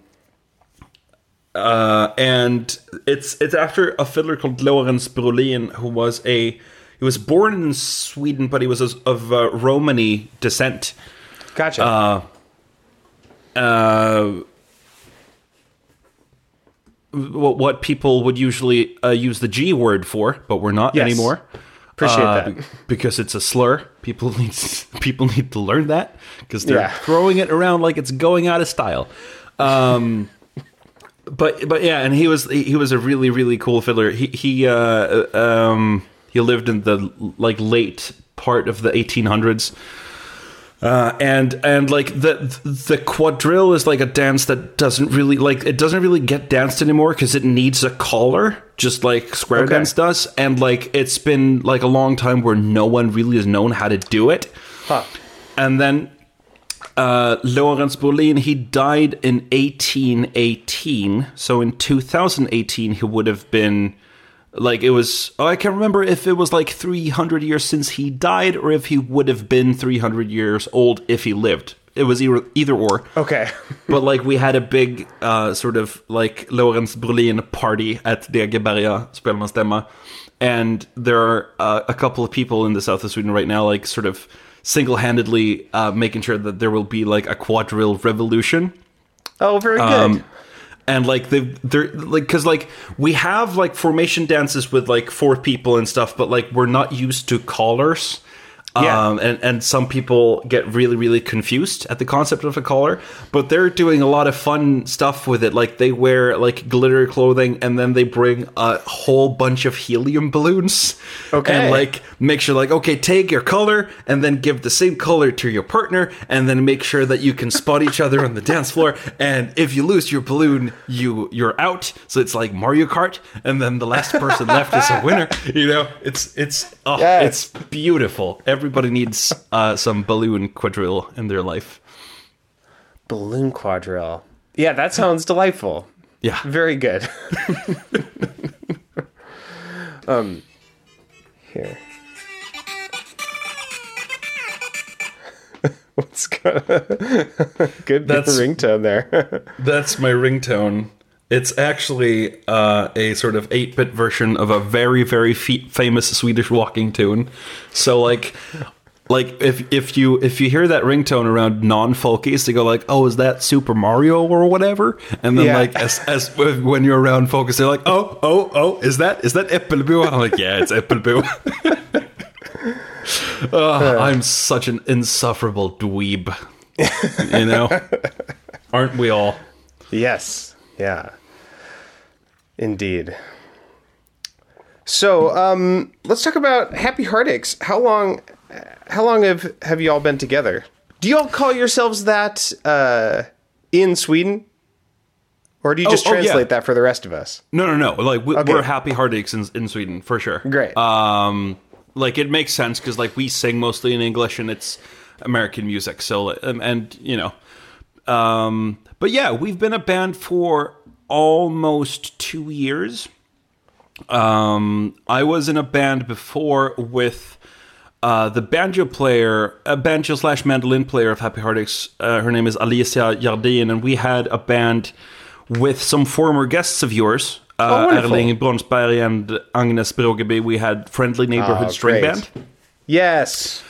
uh, and it's it's after a fiddler called Lawrence Brolin, who was a he was born in Sweden, but he was of, of uh, Romani descent.
Gotcha.
Uh, what what people would usually uh, use the G word for, but we're not
Yes.
anymore.
Appreciate
Uh,
that.
because it's a slur. People need people need to learn that because they're
Yeah.
throwing it around like it's going out of style. Um, but but yeah, and he was he, he was a really really cool fiddler. He he uh, um, he lived in the like late part of the 1800s. Uh, and and like the the quadrille is like a dance that doesn't really like it doesn't really get danced anymore because it needs a caller just like square
Okay.
dance does and like it's been like a long time where no one really has known how to do it
Huh.
and then uh, Lawrence Brolin, he died in 1818. So in 2018, he would have been like it was. Oh, I can't remember if it was like 300 years since he died, or if he would have been 300 years old if he lived. It was either, either or.
Okay.
But like we had a big uh, sort of like Lawrence Brolin party at Degeberga Spelmansstämma. And there are uh, a couple of people in the south of Sweden right now, like sort of single-handedly uh, making sure that there will be like a quadrille revolution
Oh, very good.
um, and like they they're like because like we have like formation dances with like four people and stuff but like we're not used to collars
Yeah.
um, and and some people get really really confused at the concept of a collar but they're doing a lot of fun stuff with it like they wear like glitter clothing and then they bring a whole bunch of helium balloons
Okay.
and like make sure like okay take your color and then give the same color to your partner and then make sure that you can spot each other on the dance floor and if you lose your balloon you you're out so it's like mario kart and then the last person left is a winner you know it's it's oh,
Yes.
it's beautiful everybody needs uh, some balloon quadrille in their life
Balloon quadrille. Yeah, that sounds delightful.
yeah
Very good. um, here. What's good? good
That's-
ringtone there.
That's my ringtone. It's actually uh, a sort of 8 bit version of a very, very fe- famous Swedish walking tune. So, like. Like if if you if you hear that ringtone around non folkies, they go like, "Oh, is that Super Mario or whatever?" And then
Yeah.
like as as when you're around focus, they're like, "Oh, oh, oh, is that is that Äppelbo?" I'm like, "Yeah, it's Äppelbo." oh, I'm such an insufferable dweeb, you know. Aren't we all?
yes. Yeah. Indeed. So, um, let's talk about Happy Heartaches. How long, how long have have you all been together? Do you all call yourselves that uh, in Sweden, or do you just
Oh, oh, yeah.
translate that for the rest of us?
No, no, no. Like we,
Okay.
we're happy heartaches in, in Sweden for sure.
Great.
Um, like it makes sense because like we sing mostly in English and it's American music. So um, and you know, um, but yeah, we've been a band for almost two years. Um, I was in a band before with uh, the banjo player, a banjo slash mandolin player of Happy Heartaches. Uh, her name is Alicia Jardin, and we had a band with some former guests of yours,
Oh,
uh,
wonderful.
Erling Bronsberg and Agnes Brogeby. We had Friendly Neighborhood
Oh,
String. Band
Yes.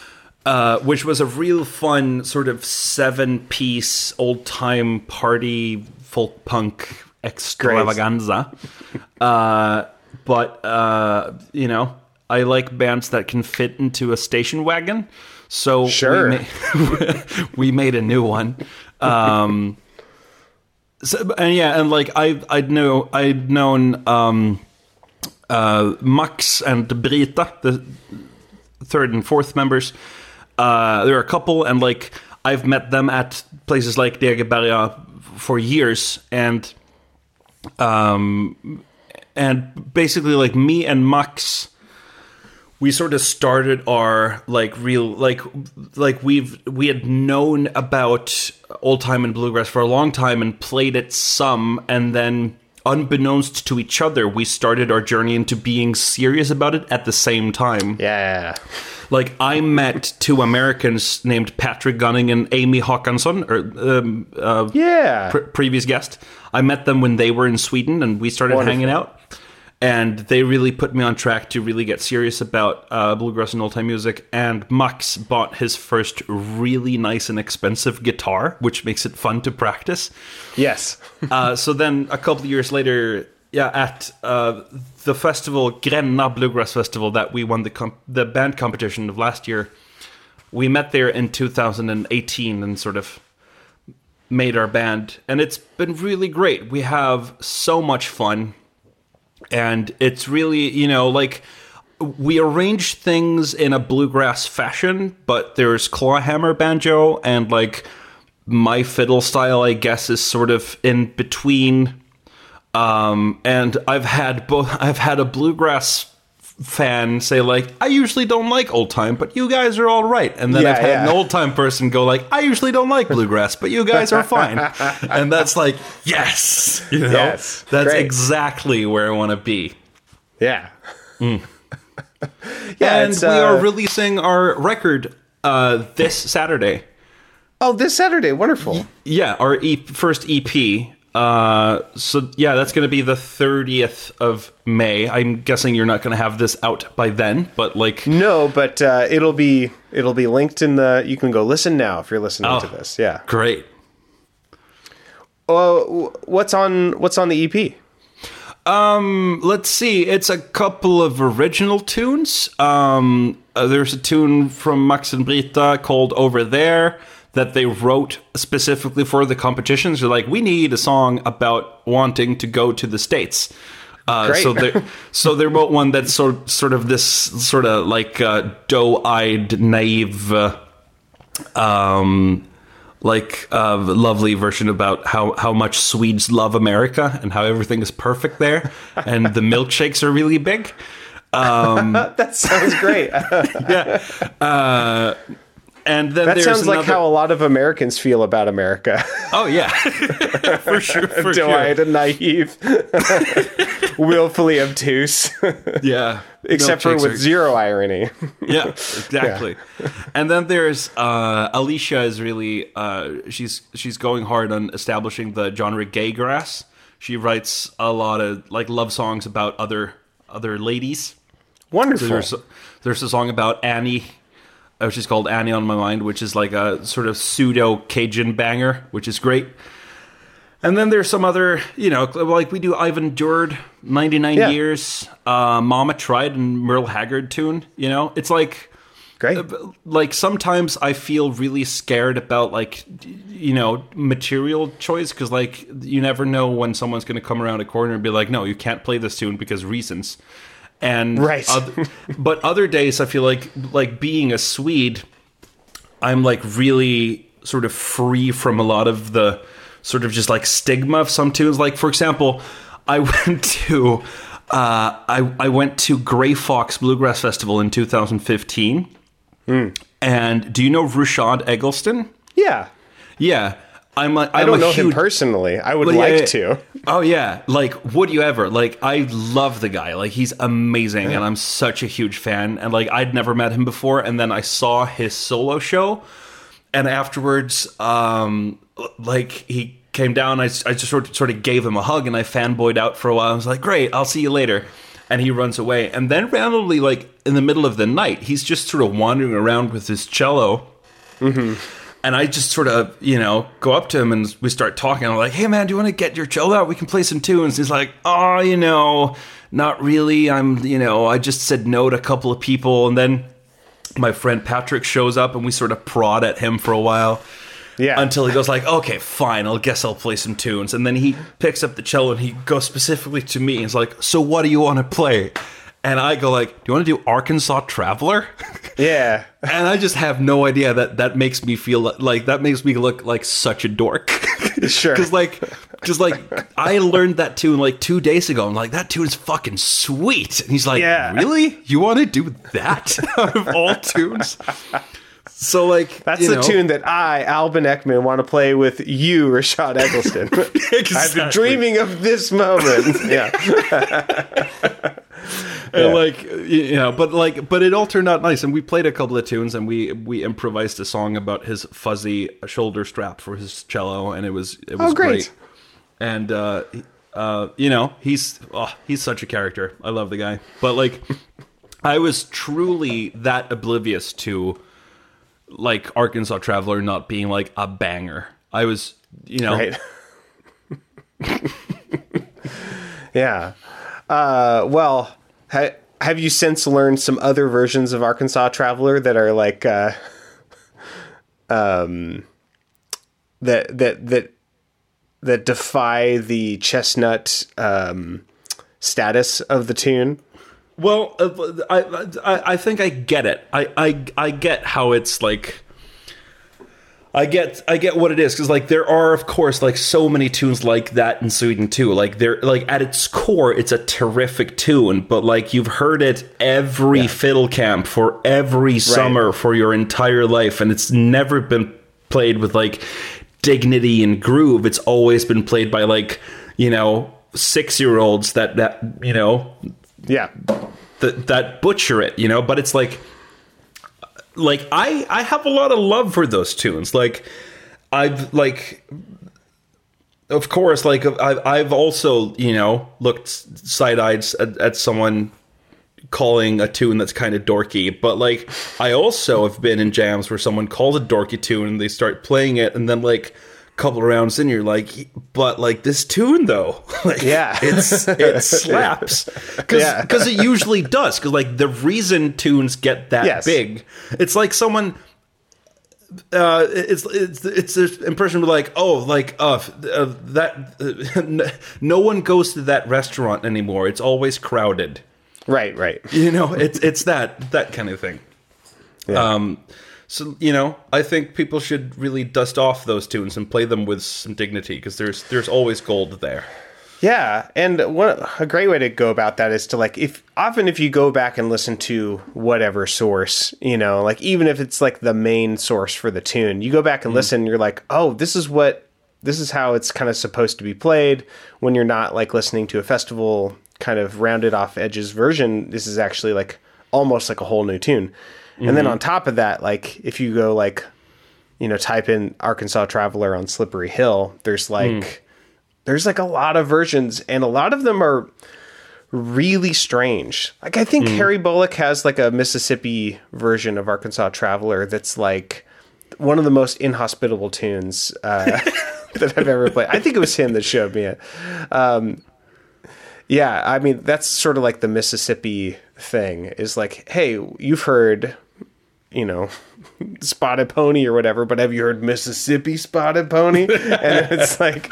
uh, which was a real fun sort of seven piece old time party folk punk extravaganza. uh, but, uh, you know, I like bands that can fit into a station wagon. So
Sure.
we, ma- we made a new one. Um, so, and yeah, and like I, I know, I'd known um, uh, Max and Brita, the third and fourth members. Uh, there are a couple, and like I've met them at places like Degeberga for years, and um, and basically like me and Max we sort of started our like real like like we've we had known about old time and bluegrass for a long time and played it some and then unbeknownst to each other we started our journey into being serious about it at the same time
Yeah.
like I met two Americans named Patrick Gunning and Amy Håkansson, or um, uh,
Yeah.
pre- previous guest. I met them when they were in Sweden, and we started
Wonderful.
hanging out. And they really put me on track to really get serious about uh, bluegrass and old time music. And Max bought his first really nice and expensive guitar, which makes it fun to practice.
yes.
Uh, so then a couple of years later, yeah, at uh, the festival Grenna Bluegrass Festival that we won the comp- the band competition of last year, we met there in 2018 and sort of made our band, and it's been really great. We have so much fun, and it's really you know like we arrange things in a bluegrass fashion, but there's clawhammer banjo and like my fiddle style, I guess, is sort of in between. Um, and I've had both. I've had a bluegrass fan say like, "I usually don't like old time, but you guys are all right." And then
Yeah,
I've had
yeah.
an old time person go like, "I usually don't like bluegrass, but you guys are fine." and that's like, yes, you know,
Yes,
that's
great.
exactly where I want to be.
Yeah. yeah.
and we
uh,
are releasing our record uh, this Saturday.
Oh, this Saturday. Wonderful.
Yeah, our e- first EP. Uh, so yeah, that's going to be the 30th of May. I'm guessing you're not going to have this out by then, but like,
No, but uh, it'll be it'll be linked in the. You can go listen now if you're listening
Oh.
to this. Yeah.
great.
Oh, what's on what's on the EP?
Um, Let's see. It's a couple of original tunes. Um, uh, there's a tune from Max and Brita called "Over There" that they wrote specifically for the competitions. They're like, we need a song about wanting to go to the states. Uh, so they so they wrote one that's sort sort of this sort of like uh, doe-eyed, naive. Uh, um, like a lovely version about how, how much Swedes love America and how everything is perfect there, and the milkshakes are really big.
That sounds great.
Yeah, uh, and then
that sounds like how a lot of Americans feel about America.
Oh yeah, for sure, for sure.
Doe-eyed and naive, willfully obtuse,
Yeah,
except for with
are-
zero irony.
yeah, exactly. And then there's uh, Alicia is really uh, she's she's going hard on establishing the genre gay grass. She writes a lot of like love songs about other other ladies.
Wonderful.
There's there's a song about Annie. Uh, is called Annie on My Mind, which is like a sort of pseudo Cajun banger, which is great. And then there's some other, you know, like we do I've Endured, 99
Yeah.
Years, uh, Mama Tried, and Merle Haggard tune. You know, it's like,
Great.
like sometimes I feel really scared about like, you know, material choice because like you never know when someone's going to come around a corner and be like, no, you can't play this tune because reasons. And
Right.
oth- but other days I feel like like being a Swede, I'm like really sort of free from a lot of the sort of just like stigma of some tunes. Like for example, I went to uh, I I went to Grey Fox Bluegrass Festival in 2015.
Hmm.
And do you know Rushad Eggleston?
yeah.
Yeah, I'm a,
I
I'm
don't
a
know him personally. I would
Well,
like
yeah.
to.
Oh yeah, like would you ever? Like I love the guy. Like he's amazing, and I'm such a huge fan. And like I'd never met him before, and then I saw his solo show, and afterwards, um, like he came down. I just sort of, sort of gave him a hug, and I fanboyed out for a while. I was like, "Great, I'll see you later." And he runs away, and then randomly, like in the middle of the night, he's just sort of wandering around with his cello. And I just sort of, you know, go up to him and we start talking. I'm like, hey, man, do you want to get your cello out? We can play some tunes. He's like, oh, you know, not really. I'm, you know, I just said no to a couple of people. And then my friend Patrick shows up and we sort of prod at him for a while
Yeah.
until he goes like, okay, fine, I'll guess I'll play some tunes. And then he picks up the cello and he goes specifically to me. and He's like, so what do you want to play? And I go like, "Do you want to do Arkansas Traveler?"
Yeah.
and I just have no idea that that makes me feel li- like that makes me look like such a dork.
Sure.
Because like, because like, I learned that tune like two days ago. I'm like, that tune is fucking sweet. And he's like,
Yeah.
really? You want to do that out of all tunes? So like,
That's the
know,
tune that I, Albin Ekman, want to play with you, Rushad Eggleston. I've been dreaming of this moment. Yeah.
And like you know, but like, but it all turned out nice. And we played a couple of tunes, and we we improvised a song about his fuzzy shoulder strap for his cello, and it was it was
Oh, great.
great. And uh, uh, you know, he's oh, he's such a character. I love the guy. But like, I was truly that oblivious to like Arkansas Traveler not being like a banger. I was, you know,
Right. yeah. Uh, well, ha- have you since learned some other versions of Arkansas Traveler that are like, uh, um, that that that that defy the chestnut um, status of the tune?
Well, uh, I, I I think I get it. I I I get how it's like. I get I get what it is because like there are of course like so many tunes like that in Sweden too. Like they're like at its core, it's a terrific tune, but like you've heard it every fiddle camp for every summer for your entire life, and it's never been played with like dignity and groove. It's always been played by like you know six year olds that that you know
Yeah.
that that butcher it, you know. But it's like, like I I have a lot of love for those tunes. Like I've like, of course, like I've I've also you know looked side eyed at, at someone calling a tune that's kind of dorky but like i also have been in jams where someone calls a dorky tune and they start playing it and then like couple of rounds in you're like but like this tune though like
Yeah.
it's it slaps because
Yeah.
it usually does because like the reason tunes get that
Yes.
big it's like someone uh, it's it's it's this impression of like oh like uh, uh that no one goes to that restaurant anymore. It's always crowded.
Right. Right.
You know, it's it's that that kind of thing.
Yeah.
Um, so you know, I think people should really dust off those tunes and play them with some dignity because there's there's always gold there.
Yeah, and one a great way to go about that is to like if often if you go back and listen to whatever source, you know, like even if it's like the main source for the tune, you go back and mm. listen, you're like, "Oh, this is what this is how it's kind of supposed to be played when you're not like listening to a festival kind of rounded off edges version. This is actually like almost like a whole new tune." And then on top of that, like if you go like you know, type in Arkansas Traveler on Slippery Hill, there's like there's like a lot of versions and a lot of them are really strange. Like I think Harry Bolick has like a Mississippi version of Arkansas Traveler that's like one of the most inhospitable tunes uh, that I've ever played. I think it was him that showed me it. Um, yeah, I mean that's sort of like the Mississippi thing. Is like, hey, you've heard, you know, Spotted Pony or whatever, but have you heard Mississippi Spotted Pony? and it's like.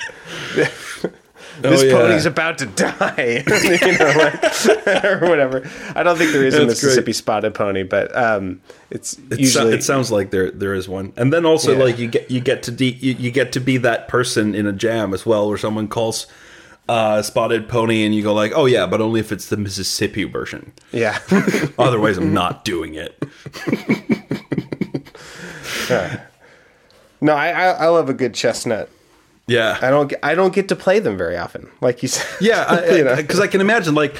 This
Oh, yeah.
pony's about to die, you know, like, or whatever. I don't think there is a
That's
Mississippi
great.
spotted pony, but um, it's
It, so-
usually
it sounds like there there is one, and then also
Yeah.
like you get you get to de- you, you get to be that person in a jam as well, where someone calls uh, spotted pony, and you go like, oh yeah, but only if it's the Mississippi version.
yeah.
Otherwise, I'm not doing it.
no, I, I I love a good chestnut.
Yeah,
I don't I don't get to play them very often, like you said.
Yeah,
You know?
because I, can imagine like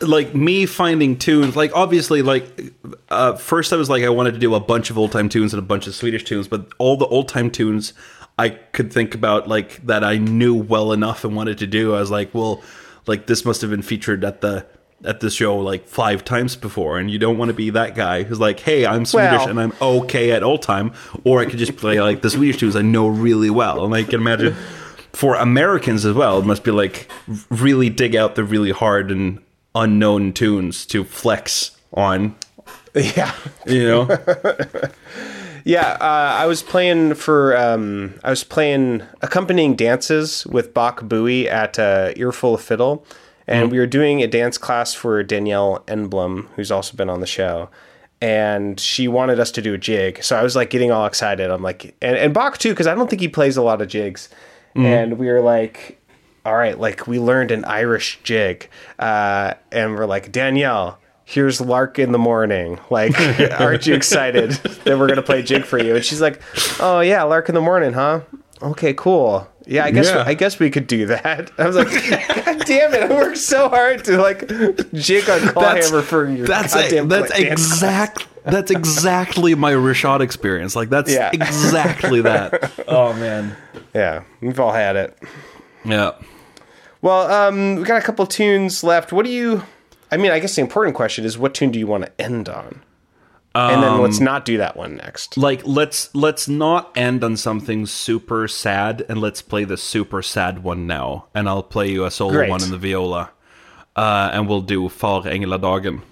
like me finding tunes. Like obviously, like uh, first I was like I wanted to do a bunch of old time tunes and a bunch of Swedish tunes, but all the old time tunes I could think about like that I knew well enough and wanted to do. I was like, well, like this must have been featured at the at the show like five times before, and you don't want to be that guy who's like, hey, I'm Swedish
Well-
and I'm okay at old time, or I could just play like the Swedish tunes I know really well, and I can imagine for Americans as well, it must be like really dig out the really hard and unknown tunes to flex on.
yeah.
You know,
Yeah, uh, I was playing for um, I was playing accompanying dances with Bach Bowie at uh, Earful of Fiddle, and we were doing a dance class for Danielle Enblom, who's also been on the show. And she wanted us to do a jig, so I was like getting all excited. I'm like, and, and Bach too, because I don't think he plays a lot of jigs. And we were like, all right, like we learned an Irish jig, uh, and we're like, Danielle, here's Lark in the morning. Like, aren't you excited that we're gonna play jig for you? And she's like, oh yeah, Lark in the morning, huh? Okay, cool. Yeah, I guess
Yeah.
I guess we could do that. I was like, God damn it! I worked so hard to like jig on Clawhammer for your
that's
goddamn
that's
dance
exact that's exactly my Rushad experience. Like that's
Yeah.
exactly that. Oh man.
Yeah, we've all had it.
Yeah.
Well, um, we got a couple tunes left. What do you? I mean, I guess the important question is, what tune do you want to end on? and then
Um,
let's not do that one next.
Like let's let's not end on something super sad and let's play the super sad one now. And I'll play you a solo
Great.
one in the viola. Uh, and we'll do Far Engla dagen.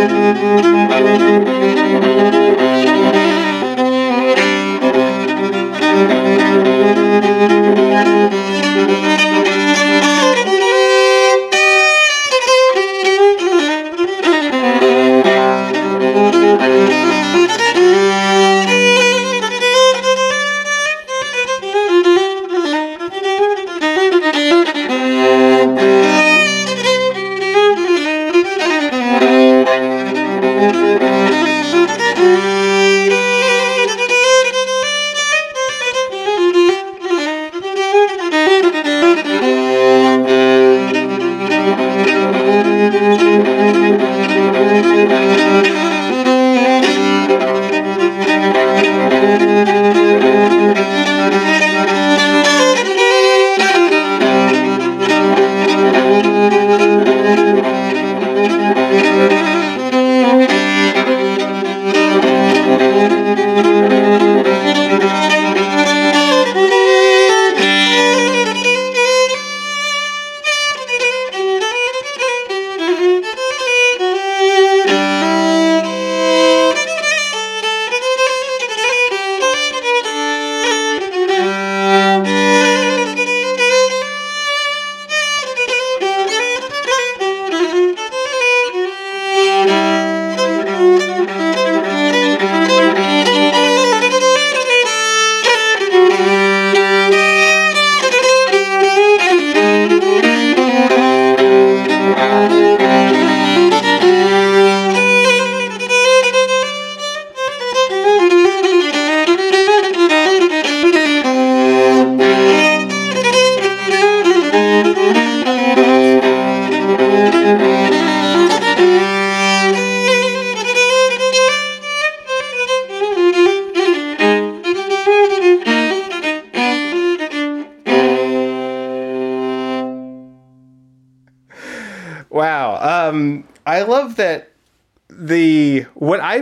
Great. Wow.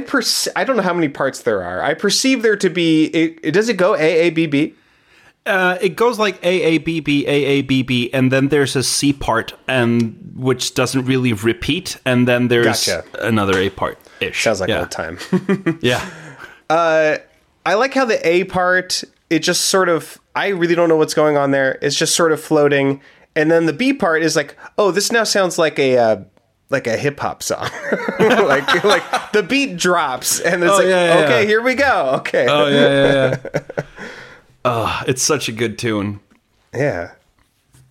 Perce- I don't know how many parts there are. I perceive there to be. It, it does it go A A B B?
Uh, it goes like A A B B A A B B, and then there's a C part, and which doesn't really repeat, and then there's
Gotcha.
another A part ish.
Sounds like
yeah.
old time.
Yeah,
I like how the A part it just sort of I really don't know what's going on there. It's just sort of floating, and then the B part is like, oh, this now sounds like a uh, like a hip hop song. like like the beat drops, and it's
Oh,
like,
yeah, yeah,
okay,
yeah.
here we go. Okay,
oh yeah, yeah, yeah. it's such a good tune.
yeah.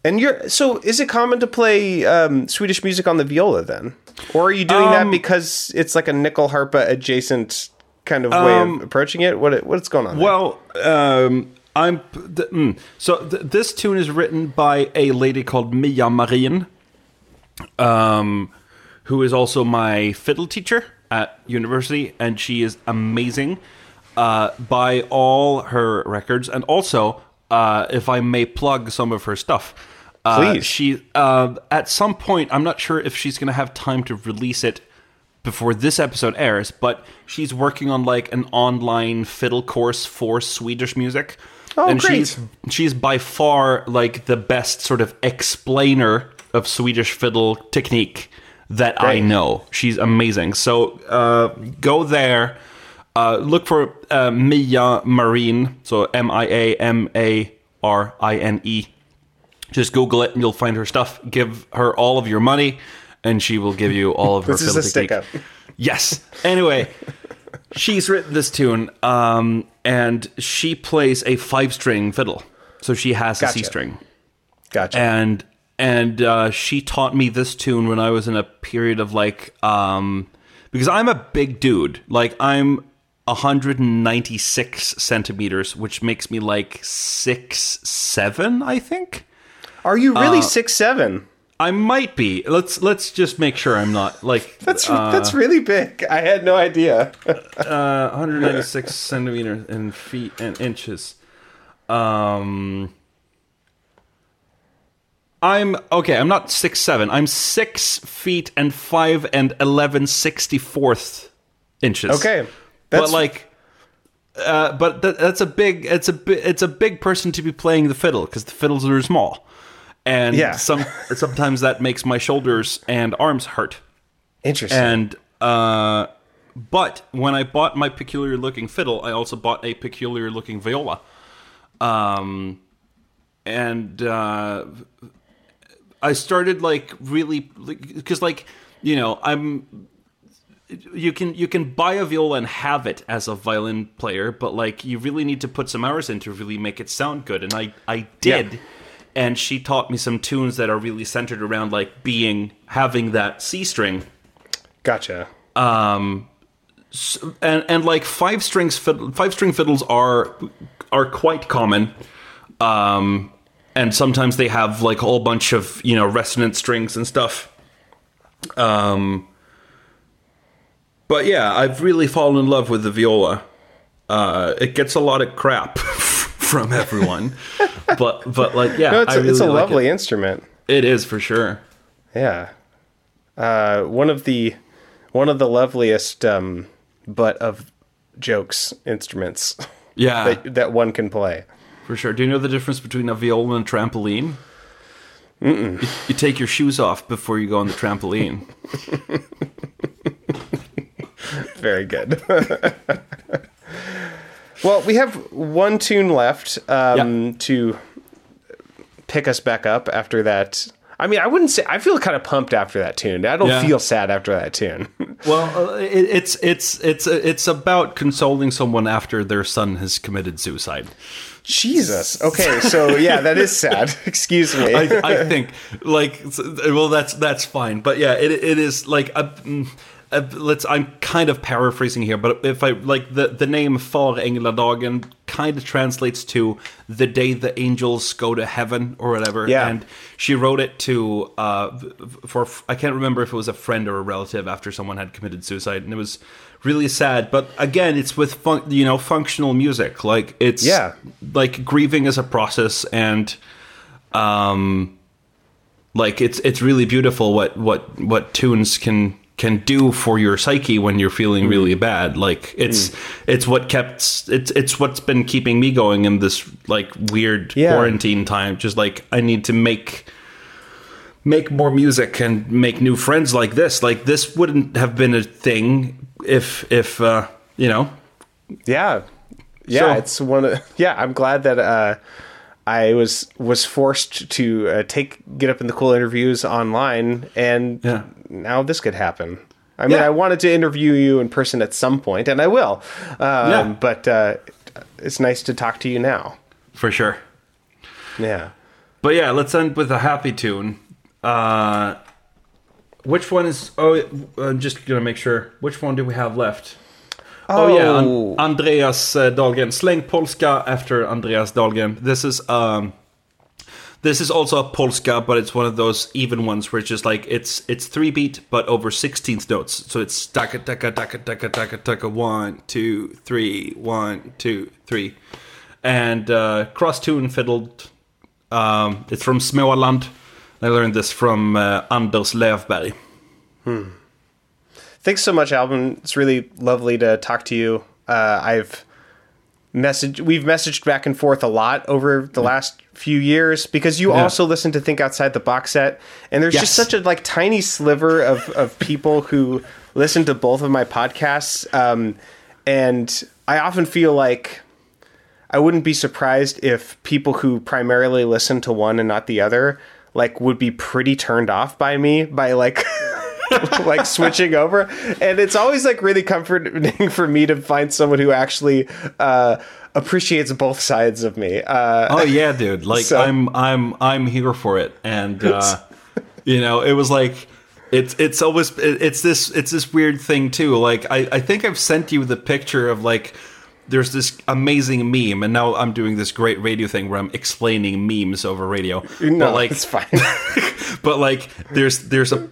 And you're so is it common to play um, Swedish music on the viola then, or are you doing that
Um,
because it's like a nyckelharpa adjacent kind of way of approaching it? What what's going on?
Well, um, I'm th- mm, so th- this tune is written by a lady called Mia Marin, um, who is also my fiddle teacher at university, and she is amazing. Uh, buy all her records, and also, uh, if I may plug some of her stuff. Uh,
Please.
She uh, at some point, I'm not sure if she's going to have time to release it before this episode airs, but she's working on like an online fiddle course for Swedish music.
Oh,
and
great.
she's she's by far like the best sort of explainer of Swedish fiddle technique that I know. She's amazing. So uh, go there. Uh, look for uh, Mia Marine. So M I A M A R I N E. Just Google it and you'll find her stuff. Give her all of your money, and she will give you all of her
This is a stick up.
Yes. Anyway, she's written this tune, um, and she plays a five-string fiddle. So she has a
Gotcha.
C string,
Gotcha.
and and uh, she taught me this tune when I was in a period of like, um, because I'm a big dude. Like I'm 196 centimeters, which makes me like six seven, I think.
Are you
uh,
really six seven?
I might be. Let's let's just make sure I'm not like
That's that's really big. I had no idea.
uh, 196 centimeters in feet and inches. Um, I'm okay. I'm not six seven. I'm six feet and five and eleven sixty fourth inches.
Okay.
but like, uh, but that, that's a big. It's a it's a big person to be playing the fiddle because the fiddles are small, and
Yeah.
some sometimes that makes my shoulders and arms hurt.
interesting.
And uh, but when I bought my peculiar looking fiddle, I also bought a peculiar looking viola. Um, and uh, I started like really because like you know I'm you can you can buy a viola and have it as a violin player, but like you really need to put some hours in to really make it sound good. And I I did.
Yeah.
And she taught me some tunes that are really centered around like being having that C string
gotcha.
um s- and and like five strings five string fiddles are are quite common um and sometimes they have like a whole bunch of you know resonant strings and stuff um but yeah i've really fallen in love with the viola uh it gets a lot of crap from everyone but but like yeah
No, it's, a, it's a
like
lovely instrument.
it. it is for sure
Yeah. Uh, one of the one of the loveliest um, butt of jokes instruments
yeah
that that one can play.
For sure. Do you know the difference between a viola and a trampoline? You, you take your shoes off before you go on the trampoline.
Very good. well, we have one tune left um,
Yeah.
to pick us back up after that. I mean, I wouldn't say I feel kind of pumped after that tune. I don't
Yeah.
feel sad after that tune.
Well, uh, it, it's it's it's it's about consoling someone after their son has committed suicide.
Jesus. Okay, so yeah, that is sad. Excuse me.
I, I think like well that's that's fine but yeah it, it is like mm, uh, let's i'm kind of paraphrasing here but if i like the the name far Engladagen kind of translates to the day the angels go to heaven or whatever
Yeah.
and she wrote it to uh for i can't remember if it was a friend or a relative after someone had committed suicide and it was really sad but again it's with fun, you know functional music like it's
Yeah.
like grieving is a process and um like it's it's really beautiful what what what tunes can can do for your psyche when you're feeling
Mm.
really bad like it's it's what kept it's it's what's been keeping me going in this like weird
Yeah.
quarantine time just like i need to make make more music and make new friends like this like this wouldn't have been a thing if if uh you know
Yeah, yeah,
So-
it's one. Of, yeah, I'm glad that uh, I was was forced to uh, take get up in the cool interviews online, and
Yeah.
now this could happen. I mean,
Yeah.
I wanted to interview you in person at some point, and I will. Um,
Yeah.
But uh, it's nice to talk to you now.
for sure
Yeah.
But yeah, let's end with a happy tune. Uh, which one is? Oh, I'm just gonna make sure. Which one do we have left? Oh, yeah,
Oh.
An- Andreas uh, Dahlgren. Släng polska after Andreas Dahlgren. This is um, this is also a polska, but it's one of those even ones where it's just like it's it's three beat, but over sixteenth notes. So it's taka taka taka taka taka taka one two three one two three, and uh, cross tune fiddled. Um, it's from Småland. I learned this from uh, Anders Löfberg.
Thanks so much, Albin. It's really lovely to talk to you. Uh, I've messaged, we've messaged back and forth a lot over the last few years because you
Yeah.
also listen to Think Outside the Box Set, and there's just such a like tiny sliver of of people who listen to both of my podcasts, um, and I often feel like. I wouldn't be surprised if people who primarily listen to one and not the other like would be pretty turned off by me by like like switching over and it's always like really comforting for me to find someone who actually uh appreciates both sides of me uh
Oh yeah, dude. Like
So-
I'm I'm I'm here for it. And uh you know, it was like it's it's always it's this it's this weird thing too. Like I I think I've sent you the picture of like there's this amazing meme and now I'm doing this great radio thing where I'm explaining memes over radio.
no
but like
it's fine
but like there's there's a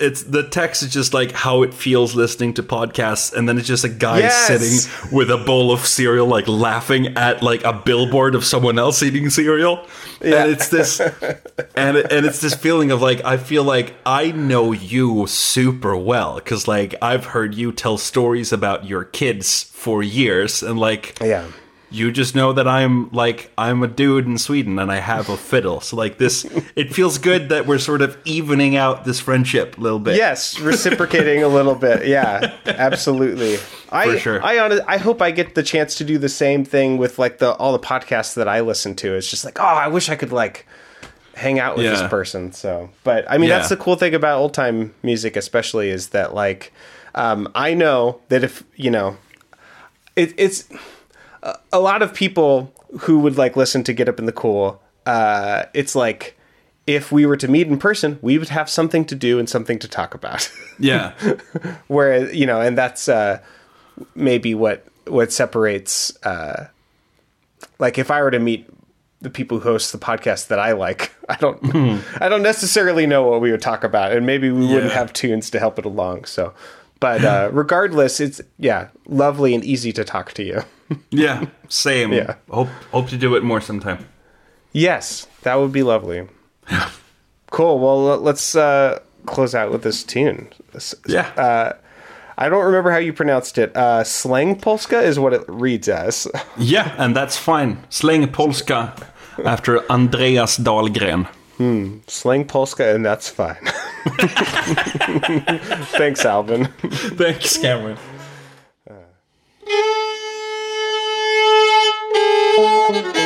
it's the text is just like how it feels listening to podcasts and then it's just a guy
Yes.
sitting with a bowl of cereal like laughing at like a billboard of someone else eating cereal
Yeah.
and it's this and and it's this feeling of like I feel like I know you super well cuz like I've heard you tell stories about your kids for years and like
yeah
you just know that I'm like I'm a dude in Sweden and I have a fiddle. So like this, it feels good that we're sort of evening out this friendship a little bit.
yes reciprocating a little bit yeah absolutely i
sure.
i honest, i hope i get the chance to do the same thing with like the all the podcasts that i listen to it's just like oh i wish i could like hang out with
Yeah.
this person so but i mean
Yeah.
that's the cool thing about old time music especially is that like um, i know that if you know it, it's a, lot of people who would like listen to get up in the cool uh, it's like if we were to meet in person we would have something to do and something to talk about.
Yeah.
where you know and that's uh maybe what what separates uh like if i were to meet the people who host the podcast that i like i don't i don't necessarily know what we would talk about and maybe we wouldn't have tunes to help it along so. But uh regardless it's yeah lovely and easy to talk to you
Yeah. Same.
Yeah.
Hope hope to do it more sometime.
yes that would be lovely cool well let- let's uh close out with this tune
Yeah.
uh I don't remember how you pronounced it. Uh, slang Polska is what it reads as.
yeah, and that's fine. Släng polska after Andreas Dahlgren. Hmm.
slang Polska, and that's fine. Thanks, Albin.
Thanks, Cameron.
Thank you.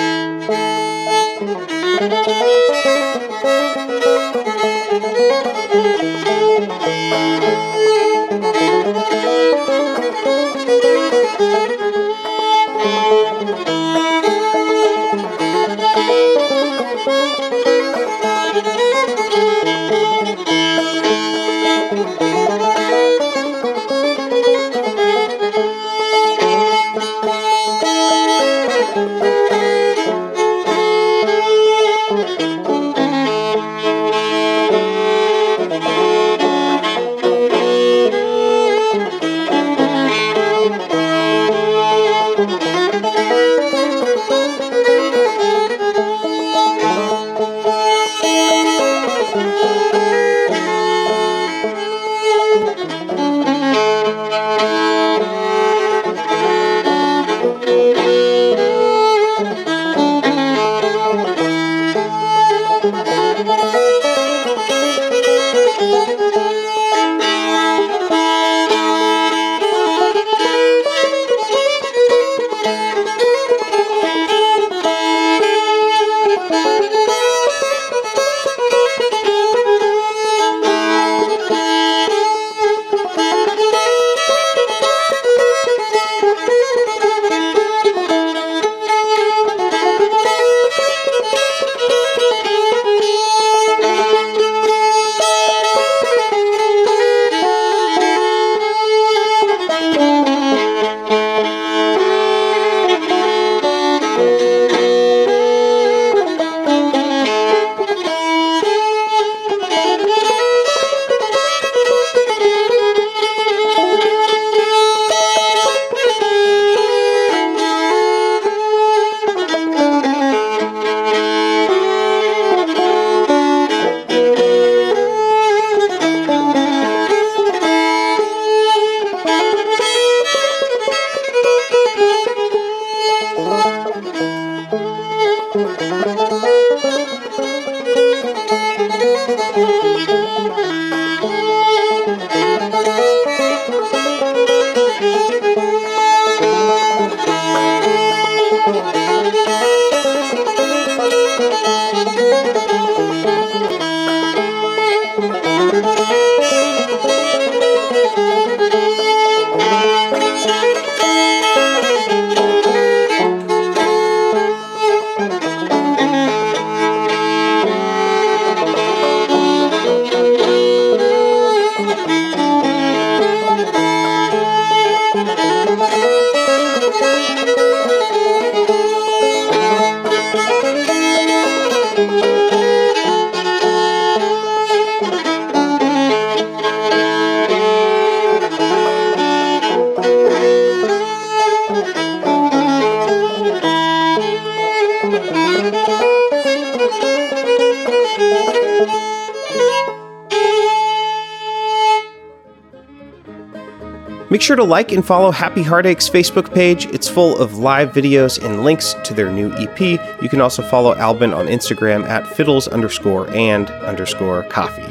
Sure to like and follow Happy Heartache's Facebook page. It's full of live videos and links to their new EP. You can also follow Albin on Instagram at fiddles underscore and underscore coffee.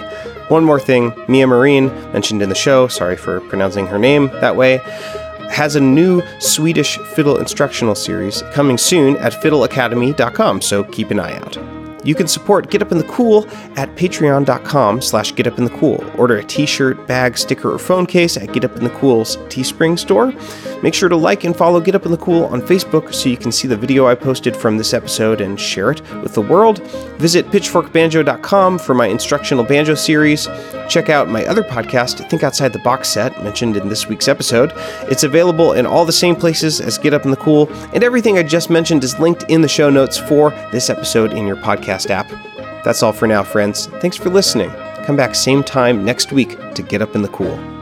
One more thing Mia Marine, mentioned in the show, sorry for pronouncing her name that way, has a new Swedish fiddle instructional series coming soon at fiddleacademy.com, so keep an eye out. You can support Get Up in the Cool at patreon.com slash getupinthecool. Order a t-shirt, bag, sticker, or phone case at Get Up in the Cool's Teespring store. Make sure to like and follow Get Up in the Cool on Facebook so you can see the video I posted from this episode and share it with the world. Visit pitchforkbanjo.com for my instructional banjo series. Check out my other podcast, Think Outside the Box Set, mentioned in this week's episode. It's available in all the same places as Get Up in the Cool, and everything I just mentioned is linked in the show notes for this episode in your podcast app. That's all for now, friends. Thanks for listening. Come back same time next week to Get Up in the Cool.